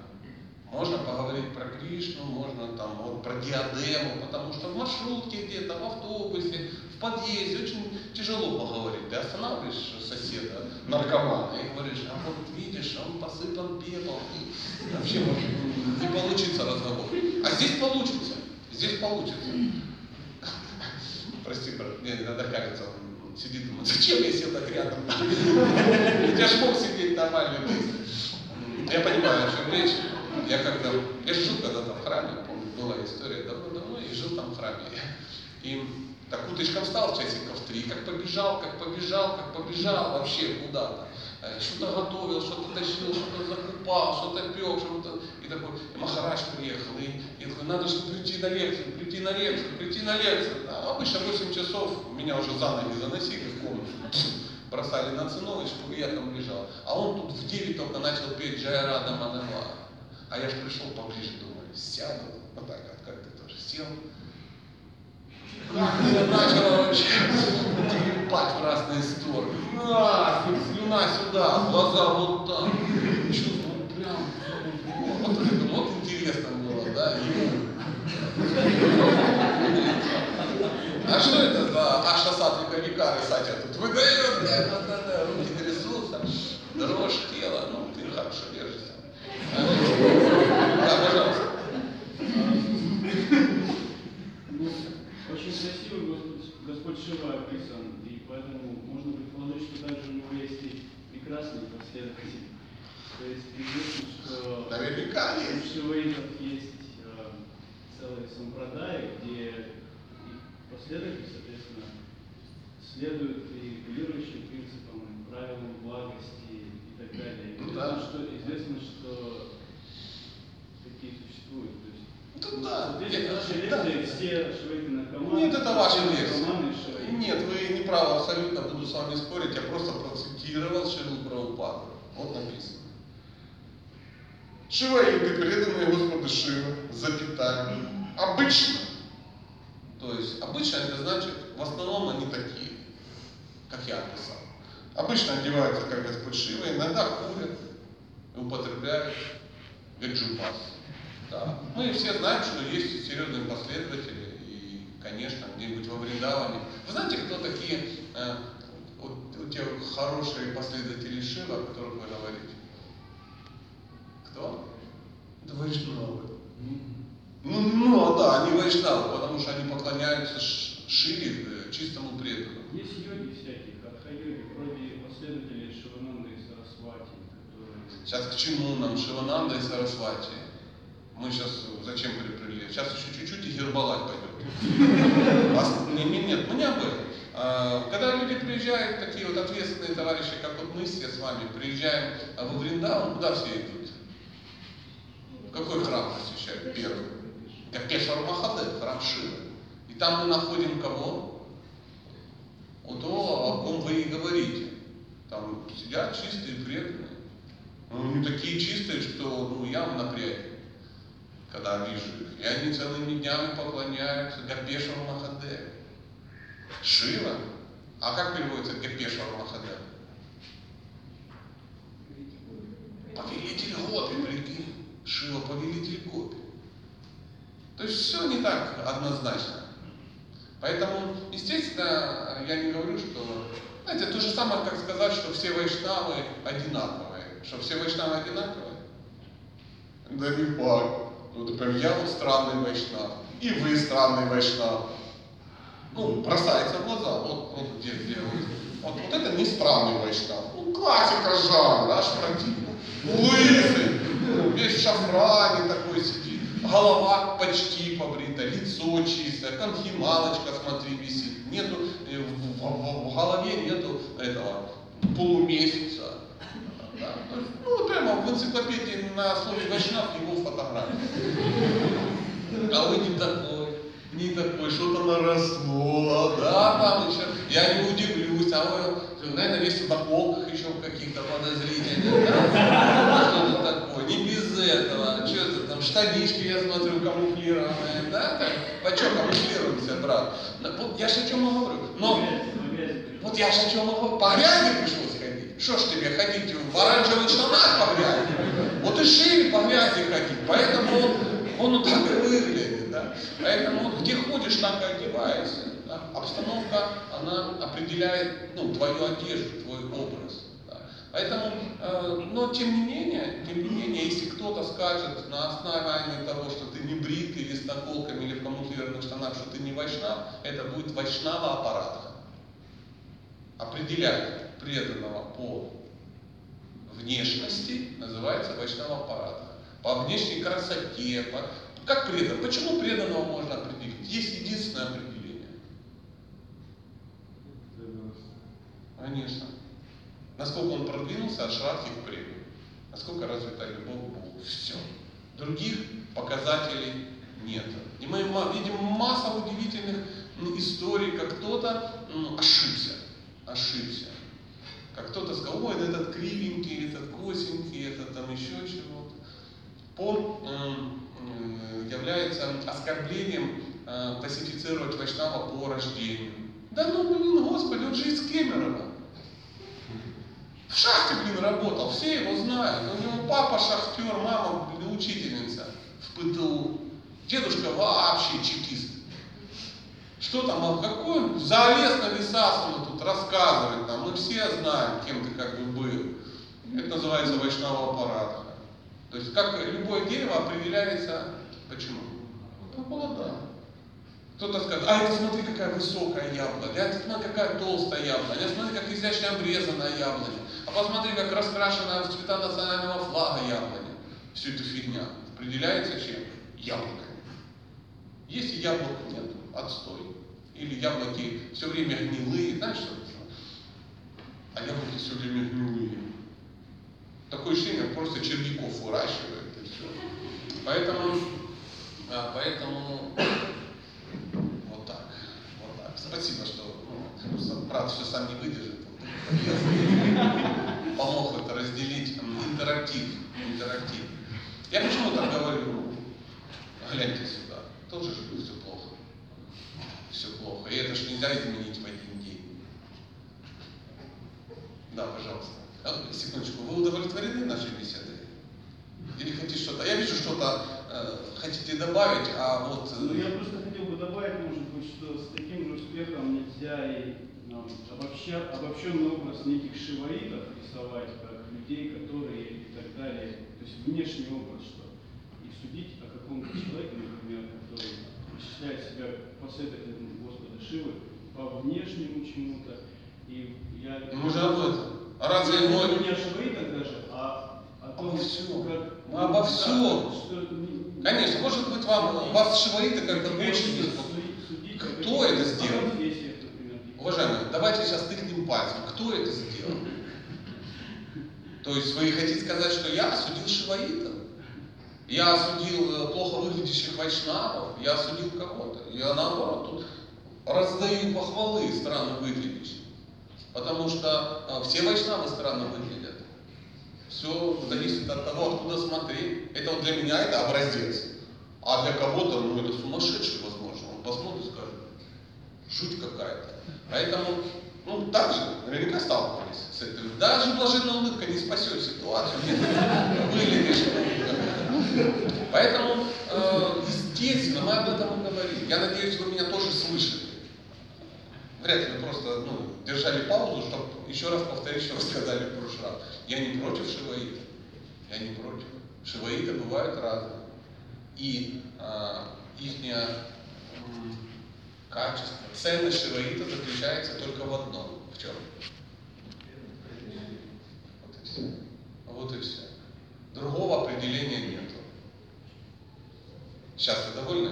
можно поговорить про Кришну, можно там вот про диадему, потому что в маршрутке где-то, в автобусе, в подъезде очень тяжело поговорить. Ты останавливаешь соседа, наркомана, и говоришь, а вот видишь, он посыпан пеплом. И вообще может не получится разговор. А здесь получится. Здесь получится. Прости, брат, мне иногда кажется, он сидит, думает, зачем я сел так рядом? Я ж мог сидеть нормально вместе. Я понимаю, о чем речь. Я когда, я жил когда-то в храме, помню, была история давно-давно, и жил там в храме. И так уточком встал часиков три, как побежал, как побежал, как побежал вообще куда-то. Э, Что-то готовил, что-то тащил, что-то закупал, что-то пек, что-то. И такой, Махараш приехал, и, и такой, надо же прийти на лекцию, прийти на лекцию, прийти на лекцию. А обычно 8 часов меня уже за ноги заносили в комнату, бросали на циновочку, и я там лежал. А он тут в 9 только начал петь Джайрада Манава. А я же пришел поближе, думаю, сяду, вот так, вот, как ты тоже сел. Как я начал вообще трепать в разные стороны. На, слюна сюда, глаза вот там. Чувствую прям. Вот, интересно было, да. А что это за Аша Сатрика Викары Сатя тут выдает, блядь, да, да, да, руки трясутся, дрожь тела, ну ты хорошо держишься. Да, пожалуйста. Ну, очень красиво Господь, Шива описан, и поэтому можно предположить, что также у него есть и прекрасные последователи. То есть известно, что Наверняка у есть. шиваитов есть э, целые сампрадаи, где их последователи, соответственно, следуют и регулирующим принципам, и правилам благости и так далее. Ну Известно, да. что, известно, что такие существуют. То есть Ну да. Здесь наши да. лекции, все швейты наркоманы. Нет, это наркоманы, швейты. Нет, вы не правы абсолютно, буду с вами спорить, я просто процитировал Шилу Прабхупаду. Вот написано. Шиваиды, преданные Господу Шивы, запятая, обычно. То есть, обычно это значит, в основном они такие, как я описал. Обычно одеваются, как Господь Шива, иногда курят и употребляют гаджупас. Да. Мы все знаем, что есть серьезные последователи, и, конечно, где-нибудь во Вриндаване. Вы знаете, кто такие э, вот, вот те хорошие последователи Шива, о которых вы говорите? Кто? Это вайшнавы. Ну, ну, да, они вайшнавы, потому что они поклоняются Ш- Шиве, э, чистому преданному. Есть йоги всякие, хатха-йоги, вроде последователей Шивананды и Сарасвати, которые... Сейчас к чему нам Шивананда и Сарасвати? Мы сейчас зачем приплели? Сейчас еще чуть-чуть и Гербалайт пойдет. А, не- не- нет, мы не об этом. А, Когда люди приезжают, такие вот ответственные товарищи, как вот мы все с вами, приезжаем а, во Вриндаван, куда все идут? Какой храм посещают первый? Гапешвар Махадев, храм Шивы. И там мы находим кого? Вот то, о ком вы и говорите. Там сидят чистые, преданные. Ну, они такие чистые, что ну, я в напряге, когда вижу их. И они целыми днями поклоняются Гапешвару Махадеву. Шива? А как переводится Гапешвару Махадев? Повелитель Гопи, прикинь. Шива повелитель Гопи. То есть все не так однозначно. Поэтому, естественно, я не говорю, что... Знаете, то же самое, как сказать, что все вайшнавы одинаковые. Что все вайшнавы одинаковые? Да не факт. Вот, например, я вот странный вайшнав. И вы странный вайшнав. Ну, бросается в глаза. Вот, вот где, где вы. Вот, вот это не странный вайшнав. Ну, классика жанра, аж противно. Лысый, весь в шафране такой сидит. Голова почти побрита, лицо чистое, конхималочка, смотри, висит. Нету, э, в, в- в голове нету этого полумесяца. Да, ну, прямо в энциклопедии на слове вайшнав его фотография. А вы не такой, не такой, что-то наросло, да, там еще, я не удивлюсь, а вы, наверное, весь в наколках еще в каких-то подозрительных, да, что-то такое, не без этого, что это там, штанишки, я смотрю, камуфлированные, да, так, почему камуфлируемся, брат, Ну, я же о чем говорю, но, вот я же о чем говорю, по грязи пришлось ходить, что ж тебе ходить в оранжевых штанах по грязи, вот и шире по грязи ходить, поэтому он, он так и выглядит, да, поэтому вот где ходишь, так и одевайся, да. обстановка, она определяет ну, твою одежду, твой образ. Поэтому, э, но тем не менее, тем не менее, если кто-то скажет на основании того, что ты не брит или с наколками, или в камуфлированных штанах, что ты не вайшнав, это будет вайшнава аппаратха. Определять преданного по внешности называется вайшнава аппаратха. По внешней красоте, по... как предан. Почему преданного можно определить? Есть единственное определение. Конечно. Насколько он продвинулся от шрадхи к преданию. Насколько развита любовь к Богу. Все. Других показателей нет. И мы видим массу удивительных м, историй, как кто-то м, ошибся. Ошибся. Как кто-то сказал, ой, этот кривенький, этот косенький, это там еще чего-то. По, м, м, является оскорблением э, классифицировать Вайшнава по рождению. Да ну, блин, господи, он же из Кемерово. В шахте, блин, работал, все его знают. У него папа шахтер, мама блин, учительница в ПТУ. Дедушка вообще чекист. Что там, а какой он залез на Висасану тут рассказывать нам. Мы все знаем, кем ты как бы был. Это называется вайшнава аппарата. То есть как любое дерево определяется, почему? По плодам. Кто-то скажет, а это смотри, какая высокая яблоня, а это смотри, какая толстая яблоня, а смотри, как изящно обрезанная яблоня, а посмотри, как раскрашенная в цвета национального флага яблоня. Все это фигня. Определяется чем? Яблоками. Если яблок нет, отстой. Или яблоки все время гнилые, знаешь что? А яблоки все время гнилые. Такое ощущение, просто червяков выращивает и все. Поэтому, а, поэтому вот так, вот так. Спасибо, что ну, правда, все сам не выдержит. Помог это разделить. Интерактив. Интерактив. Я почему так говорю? Гляньте сюда. Тоже же все плохо. Все плохо. И это же нельзя изменить в один день. Да, пожалуйста. А, секундочку, вы удовлетворены нашей беседой? Или хотите что-то? Я вижу, что-то э, хотите добавить, а вот... э, Ну, я просто хотел бы добавить, может быть, что с таким же успехом нельзя и обобща, обобщенный образ неких шиваитов рисовать, как людей, которые и так далее. То есть внешний образ, что и судить о каком-то человеке, например, который причисляет себя последователем Господа Шивы по внешнему чему-то. И я... Мы же об этом. А разве мой... не о шиваитах даже, а о том, Обо всем. как... Мы обо Да, всем. что не- Конечно, может быть, вам, вас шиваиты как-то Как как Кто это сделал? Уважаемые, давайте сейчас тыкнем пальцем. Кто это сделал? То есть вы хотите сказать, что я осудил шиваитов? Я осудил э, плохо выглядящих вайшнавов? Я осудил кого-то? Я наоборот тут раздаю похвалы странно выглядящим. Потому что э, все вайшнавы странно выглядят. Все зависит от того, откуда смотреть. Это вот для меня это образец. А для кого-то, ну, это сумасшедший, возможно. Он посмотрит и скажет, жуть какая-то. Поэтому, ну, так же, наверняка сталкивались с этим. Даже блаженная улыбка не спасет ситуацию, выглядишь. Поэтому, э, естественно, мы об этом и говорим. Я надеюсь, вы меня тоже слышали. Вряд ли вы просто ну, держали паузу, чтобы еще раз повторить, что вы сказали в прошлый раз. Я не против шиваита. Я не против. Шиваиты бывают разные. И их качество, ценность шиваита заключается только в одном. В чем? Вот и все. Вот и все. Другого определения нету. Сейчас вы довольны?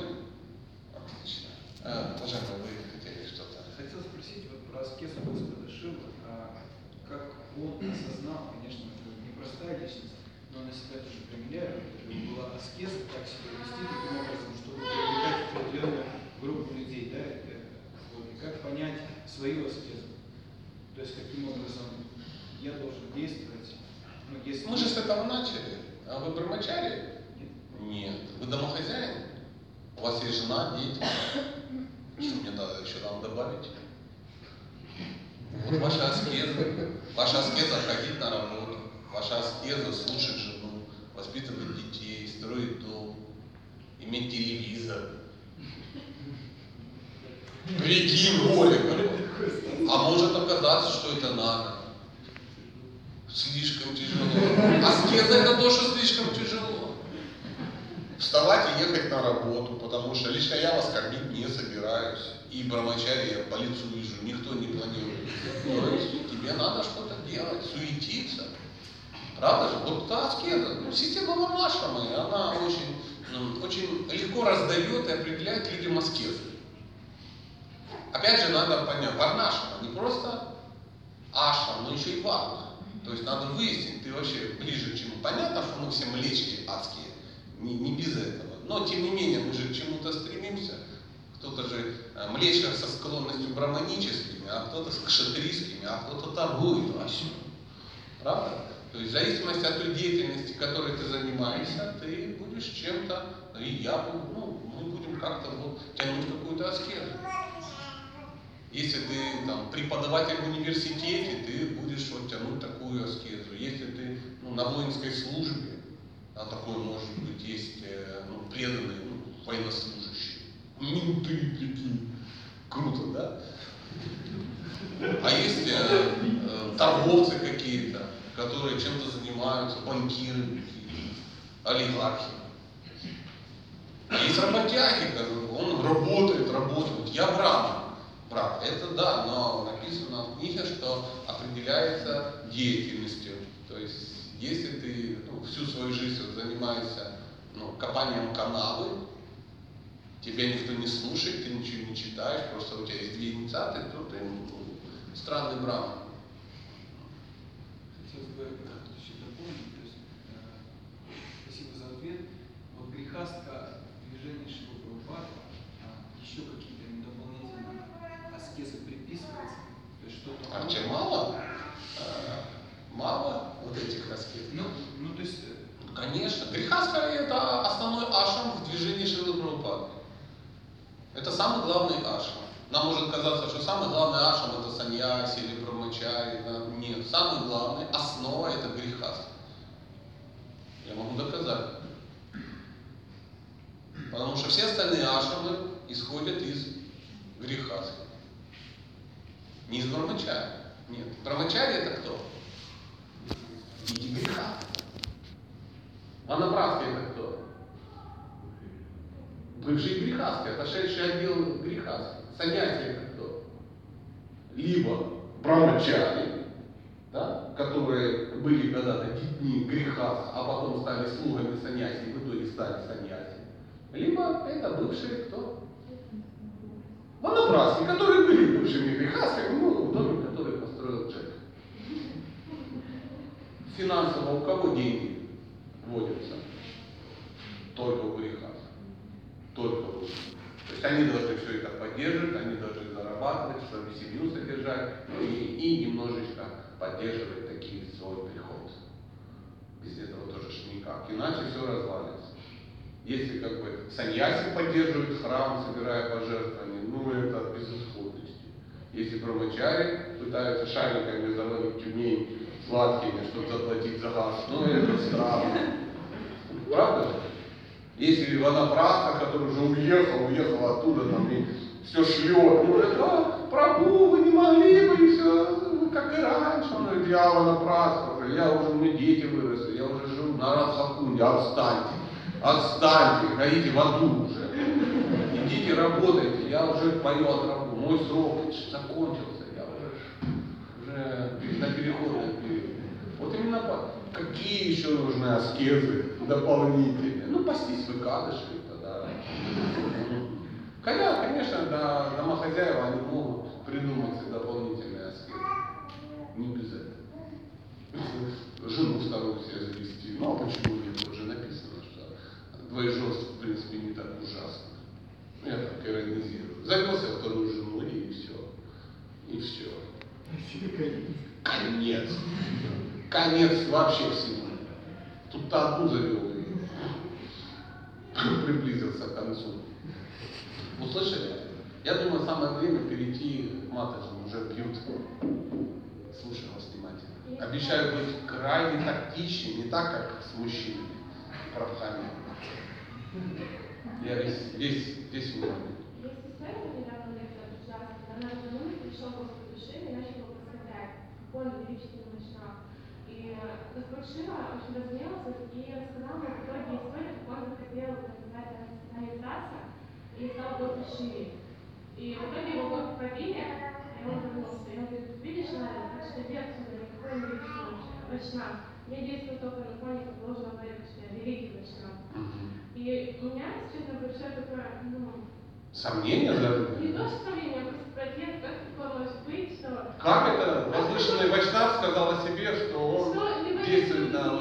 Отлично. А, уважаемые, вы хотели что-то? Хотел спросить вот про аскезу Господа Шивы, а как он осознал, конечно, это непростая личность, но на себя тоже примеряет, это была аскеза, как себя вести таким образом, чтобы привлекать определенную группу людей, да, это, вот, и как понять свою аскезу, то есть каким образом я должен действовать, ну, если... Мы же с этого начали. А вы брамачари? Нет. Нет. Вы домохозяин? У вас есть жена, дети? Что мне надо еще там добавить? Вот ваша аскеза. Ваша аскеза ходить на работу. Ваша аскеза слушать жену, воспитывать детей, строить дом, иметь телевизор. Оля, говорю. А может оказаться, что это надо. Слишком тяжело. Аскеза это тоже слишком тяжело. Вставать и ехать на работу, потому что лично я вас кормить не собираюсь. И брамачари я по лицу вижу, никто не планирует. То есть тебе надо что-то делать, суетиться. Правда же? Вот та аскеза, ну, система Варнашрамы, она очень, ну, очень легко раздает и определяет людям аскезы. Опять же, надо понять, Варнашрама не просто ашрам, но еще и варна. То есть надо выяснить, ты вообще ближе к чему. Понятно, что мы все млечки адские, не, не без этого. Но тем не менее, мы же к чему-то стремимся. Кто-то же э, млечек со склонностью браманическими, а кто-то с кшатрийскими, а кто-то торгует вообще. Правда? То есть в зависимости от той деятельности, которой ты занимаешься, ты будешь чем-то, и я буду, ну, мы будем как-то вот тянуть какую-то аскезу. Если ты там, преподаватель в университете, ты будешь вот, тянуть такую аскезу. Если ты ну, на воинской службе, а такое может быть, есть э, ну, преданные ну, военнослужащие. Менты, прикинь. Круто, да? А есть э, э, торговцы какие-то, которые чем-то занимаются, банкиры олигархи. А есть работяги, он работает, работает. Я брат. Брат, это да, но написано в книге, что определяется деятельностью. То есть, если ты ну, всю свою жизнь вот занимаешься ну, копанием канавы, тебя никто не слушает, ты ничего не читаешь, просто у тебя есть две инициаты, то ты ну, странный брат. Хотелось бы еще дополнить, э, спасибо за ответ. Вот грехастка А тебе мало? Э, Мало вот этих аскет? Ну, ну, то есть, э, Конечно. Грехаска это основной ашрам в движении Шилы Прабхупады. Это самый главный ашрам. Нам может казаться, что самый главный ашрам это саньяси или брамачари. Да? Нет, самый главный, основа это грехаска. Я могу доказать. Потому что все остальные ашрамы исходят из грехаски. Не из брамачари. Нет. Брамачари это кто? Дети греха. А на практике это кто? Бывшие грехаски, отошедшие отдел грехаски. Саньяси это кто? Либо брамачари, да, которые были когда-то детьми грехас, а потом стали слугами саньяси, и в итоге стали саньяси. Либо это бывшие кто? Ванапраски, которые были бывшими грехасками, ну, в доме, который построил Джек. Финансово у кого деньги водятся? Только у грехасков. Только у. То есть они должны все это поддерживать, они должны зарабатывать, чтобы семью содержать, и, и немножечко поддерживать такие свой приход. Без этого тоже никак. Иначе все развалится. Если как бы саньяси поддерживают храм, собирая пожертвования, ну это от безысходности. Если брамачари пытаются шариками завалить тюмень сладкими, чтобы заплатить за газ, ну это странно. Правда же? Если Ванапраста, который уже уехал, уехал оттуда, там, и все шлет, ну, говорит, а, Прабу, вы не могли бы, и все, как и раньше. Он говорит, я Ванапраста, уже, я уже, меня дети выросли, я уже живу на Радхакунде, отстаньте, отстаньте, ходите в аду. Идите работайте, я уже пою от рабу, мой срок закончился, я уже, уже на переходный период. Вот именно какие еще нужны аскезы дополнительные? Ну, пастись выкадыши тогда. Хотя, конечно, да, домохозяева они могут придумать дополнительные аскезы. Не без этого. Жену вторую себе завести. Ну, а почему нет? Уже написано, что двоеженство, в принципе, не так ужасно. Ну, Я так иронизирую. Завелся вторую жену и все. И все. Конец. Конец вообще всему. Тут тату завел и приблизился к концу. Услышали? Я думаю, самое время перейти к матаджам, уже пьют. Слушаю вас внимательно. Обещаю быть крайне тактичным, не так, как с мужчинами, Прабхами. Я весь, весь, весь внимание. Есть история, недавно лекция пришел Господь души и начал его прославлять. Он величественный. И Господь Шива очень разгневался и рассказал нам в итоге историю, как он захотел наказать Анисаса и стал Богом Шиве. И в итоге его Бог пробили, и он вернулся. И он говорит, видишь, Надя, что иди отсюда, никакой не величественный Вайшнав. Я действую только на фоне должного говорить, что я великий Вайшнав. И у меня, честно, большое такое, ну, Сомнения за не то, что сомнение, а просто протест, как такое может быть, что... Как это возвышенный Вайшнав сказал о себе, что он Что действует на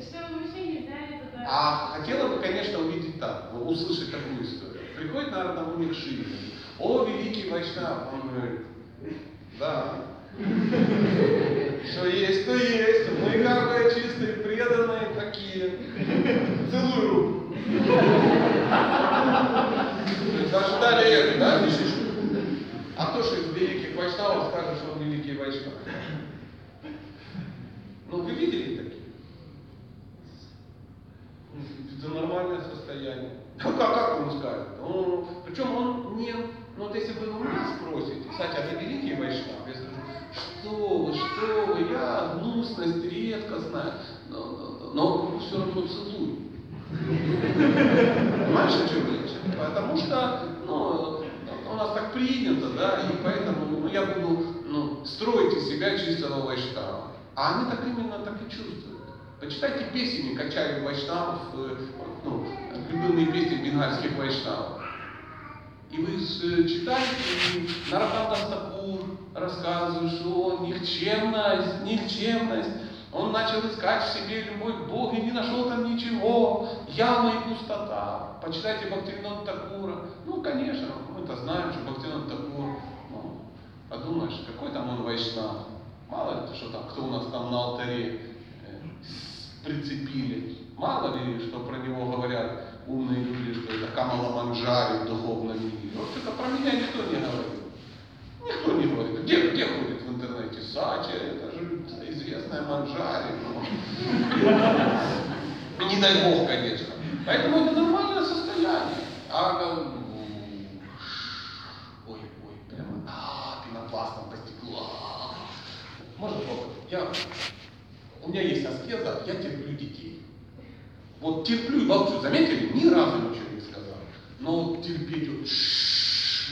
что вообще нельзя это... А хотела бы, конечно, увидеть так, услышать такую историю. Приходит, на умник Шивы. О, великий Вайшнав! Он говорит, да. Что есть, то есть. Мы как бы чистые, преданные такие. Целую руку. Ожидали это, да, фишечку? А кто же из великих вайшнавов скажет, что он великий вайшнав? Ну, вы видели такие? Это нормальное состояние. Ну как, как ему скажет? Он, причем он не, ну вот если вы у меня спросите, кстати, а ты великий вайшнав? Я скажу, что вы, что вы, я гнусность редко знаю, но, но, но все равно целую. Понимаешь, о чем речь? Потому что, ну, у нас так принято, да, и поэтому ну, я буду ну, строить из себя чистого вайшнава. А они так именно так и чувствуют. Почитайте песни Качари Вайшнавов, э, ну, любимые песни бенгальских вайшнавов. И вы с- читаете, и Нарапанда Сапур рассказывает, что никчемность, никчемность. Он начал искать в себе любовь к Богу и не нашел там ничего. Яма и пустота. Почитайте Бхактивинод Такура. Ну, конечно, мы-то знаем, что Бхактивинод Такур, ну, подумаешь, какой там он вайшнав. Мало ли, что там, кто у нас там на алтаре э, прицепили. Мало ли, что про него говорят умные люди, что это Камала Манджари в духовном мире. Вот это про меня никто не говорит. Никто не говорит. Где, где ходит в интернете? Сача, это известная Манджари. ну. Не дай бог, конечно. Поэтому это нормальное состояние. А, э, ой, ой, прямо, а, пенопластом постекла. Можно попробовать? Я, у меня есть аскеза, я терплю детей. Вот терплю и молчу. Заметили? Ни разу ничего не сказал. Но вот терпеть вот,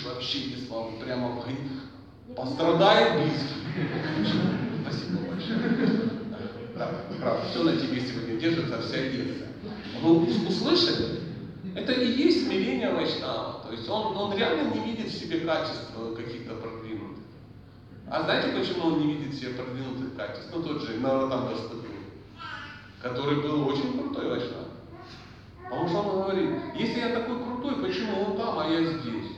вообще не смогу. Прямо пострадает близкий. Спасибо большое. Да, правда, все на тебе сегодня держится, вся лекция. Вы ус- услышали? Это и есть смирение Вайшнава. То есть он, он реально не видит в себе качества каких-то продвинутых. А знаете, почему он не видит в себе продвинутых качеств? Ну тот же Наратам Дастапур, который был очень крутой Вайшнав. Потому что он говорит, если я такой крутой, почему он там, а я здесь?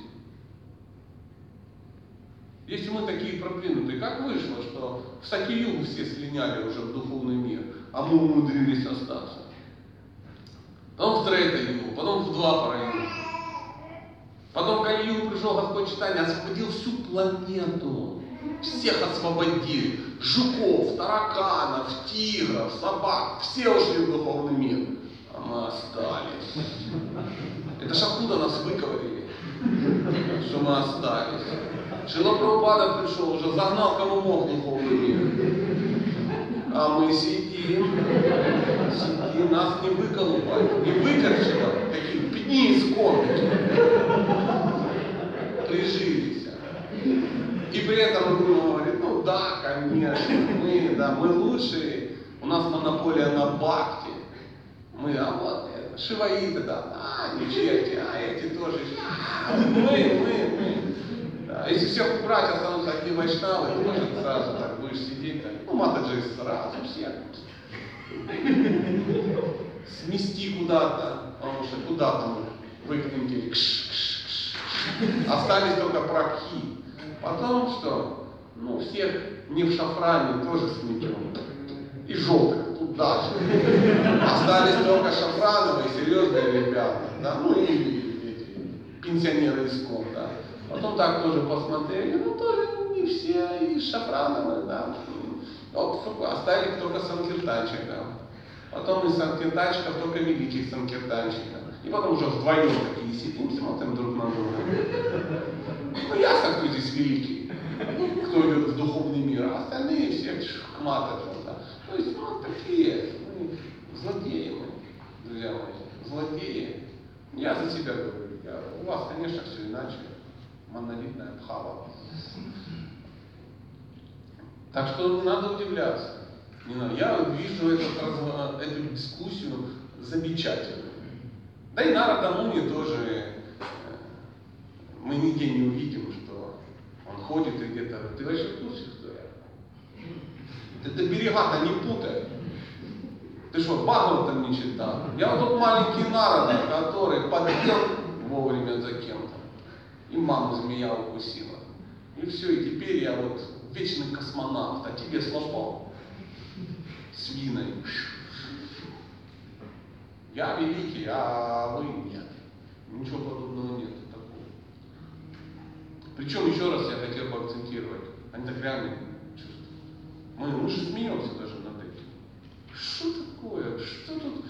Если мы такие продвинутые, как вышло, что в Сакиюгу все слиняли уже в духовный мир, а мы умудрились остаться? Потом в Трета-Югу, потом в Двапара-Югу. Потом в Кали-Югу пришел Господь Читания, освободил всю планету. Всех освободил. Жуков, тараканов, тигров, собак. Все ушли в духовный мир. А мы остались. Это ж откуда нас выковырили, что мы остались. Шила Прабхупада пришел, уже загнал кого мог духовный мир. А мы сидим, сидим, нас не выколупали, не выкорчевали, такие пни из комнаты. Прижились. И при этом он говорит, ну да, конечно, мы, да, мы лучшие, у нас монополия на бхакти. Мы, а вот шиваиты, да, а, не черти, а эти тоже. А, Мы, мы, мы. Да, если всех убрать, останутся одни вайшнавы, то может сразу так будешь сидеть, так, ну матаджи сразу всех. Смести куда-то, потому что куда-то выкрутили, кш, кш, остались только пракхи. Потом что? Ну, всех не в шафране тоже сметем. И желтых туда же. Остались только шафрановые, серьезные ребята. Да? Ну и эти пенсионеры из да. Потом так тоже посмотрели, ну тоже не все, и шафрановые, да. Вот остались только санкиртанчиков. Потом из санкиртанчиков только великих санкиртанчиков. И потом уже вдвоем такие сидим, смотрим друг на друга. Ну ясно, кто здесь великий. кто идет в духовный мир, а остальные все к матушкам. Да? То есть, ну, такие, мы злодеи мы, друзья мои, злодеи. Я за себя говорю, я, у вас, конечно, все иначе, монолитная пхава. Так что надо удивляться. Не надо. Я вижу этот, разво- эту дискуссию замечательную. Да и Нарада Муни тоже э, мы нигде не увидим, что он ходит и где-то. Ты вообще в курсе, кто я? Ты, ты берега-то не путай. Ты что, Бхагават там не читал? Я вот тот маленький Нарада, который подъел вовремя за кем-то. И маму змея укусила. И все, и теперь я вот вечный космонавт, а тебе слабо. Свиной. Я великий, а вы нет. Ничего подобного нет такого. Причем еще раз я хотел бы акцентировать, они так реально чувствуют. Мы, мы же смеемся даже над этим. Что такое? Что тут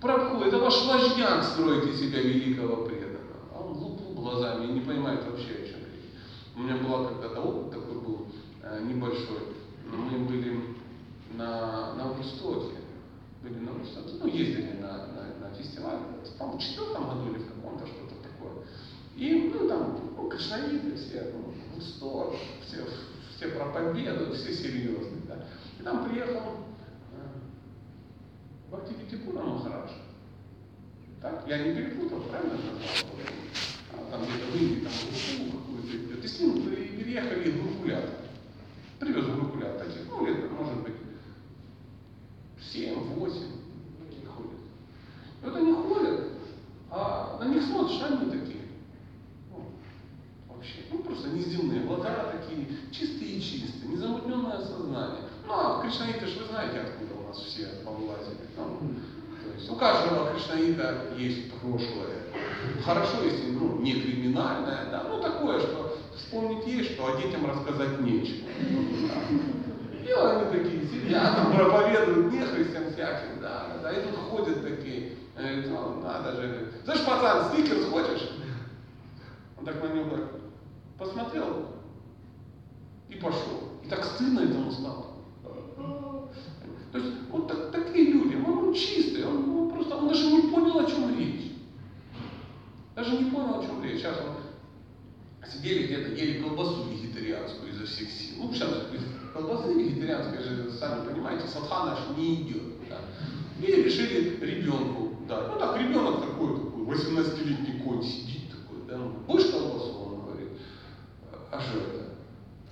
проходит? Это ваш ложняк строит из себя великого преданного. А он лупил глазами и не понимает вообще, о чем речь. У меня была когда-то опыт такой был э, небольшой. Мы были на, на Востоке. Были на Востоке. Ну, ездили на, на, на фестиваль. По-моему, в четвертом году или в каком-то что-то такое. И, ну, там, ну, кришнаиты все, ну, Восток, все, все проповедуют, все серьезные, да. И там приехал э, Бхактивидипура Махарадж. Так, я не перепутал, правильно назвал? Там где-то в Индии, там, какую-то идет. И переехали из Гуркулята. Привез Гуркулят таких, ну, лет, может быть, 7, 8, такие ходят. И вот они ходят, а на них смотришь, а они такие. Ну, вообще, ну просто неземные, глаза такие, чистые и чистые, незамутненное сознание. Ну, а кришнаиты же вы знаете, откуда у нас все повылазили. То есть у каждого кришнаита есть прошлое. Хорошо, если ну, не криминальное, да, ну такое, что вспомнить есть, что а детям рассказать нечего. И они такие сидят, проповедуют нехристям всяким, да, да, и тут ходят такие, говорит, ну, надо же, слышь, пацан, стикерс хочешь? Он так на него посмотрел и пошел. И так стыдно этому стало. То есть вот так- такие люди, чистый, он, он просто, он даже не понял, о чем речь. Даже не понял, о чем речь. Сейчас он сидели где-то, ели колбасу вегетарианскую изо всех сил. Ну, сейчас колбасы вегетарианская же, сами понимаете, садхана аж не идет. Да. И решили ребенку дать. Ну так, ребенок такой, такой, 18-летний конь сидит такой, да, ну, будешь колбасу, он говорит, а что это?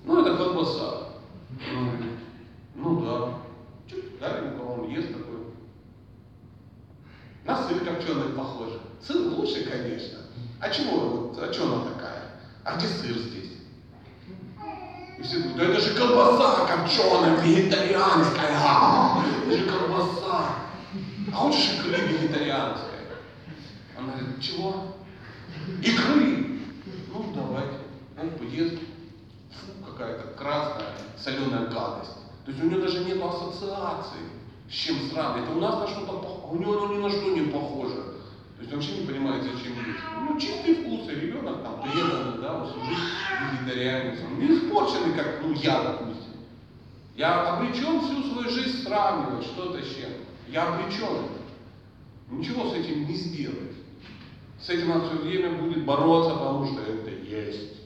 Ну, это колбаса. Он говорит, ну да. Чуть ему, он ест такой. На сыр копченый похоже. Сыр лучше, конечно. А чего, вот, а что она такая? А где сыр здесь? И все говорят, да это же колбаса копченая, вегетарианская. Это же колбаса. А хочешь икры вегетарианской? Она говорит, чего? Икры. Ну, давайте. Он поест. Фу, какая-то красная соленая гадость. То есть у него даже нет ассоциации, с чем сравнивать. Это у нас на что-то похоже, у него оно ни на что не похоже. То есть он вообще не понимает, зачем есть. Ну, чистый вкус, и ребенок там преданный, да, он жизнь вегетарианец. Он не испорченный, как ну, я, допустим. Я обречен всю свою жизнь сравнивать что-то с чем. Я обречен. Ничего с этим не сделать. С этим надо все время будет бороться, потому что это есть.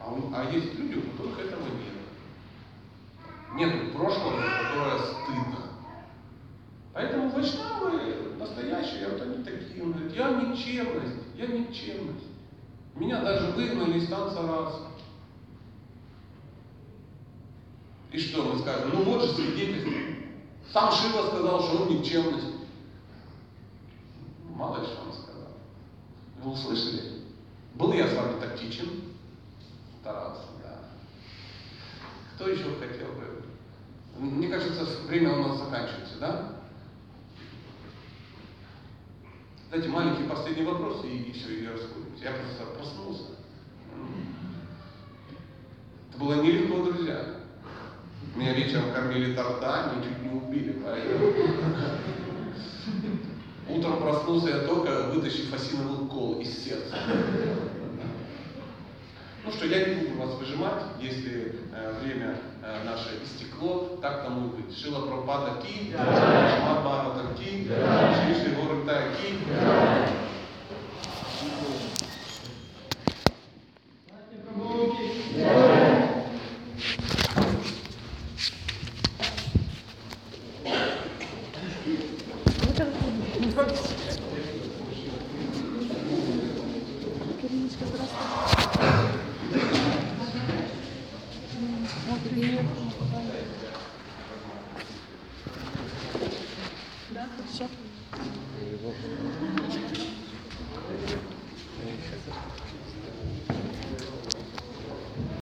А, у- а есть люди, у которых этого нет. Нет прошлого, которое стыдно. Поэтому вайшнавы настоящие, вот они такие, он говорит, я никчемность, я никчемность. Меня даже выгнали из танца раз. И что мы скажем? Ну вот же свидетельство. Сам Шива сказал, что он никчемность. Мало ли что он сказал. Вы услышали? Был я с вами тактичен? Старался, да. Кто еще хотел бы? Мне кажется, время у нас заканчивается, да? Дайте маленький последний вопрос и, и все, и расходимся. Я просто проснулся. Это было нелегко, друзья. Меня вечером кормили тортами чуть не убили, поэтому... Утром проснулся я только, вытащив осиновый кол из сердца. Ну что, я не буду вас выжимать, если э, время э, наше истекло, так тому и быть. Шила пропада ки, Мабхагавата ки, Шри Шри Горта ки.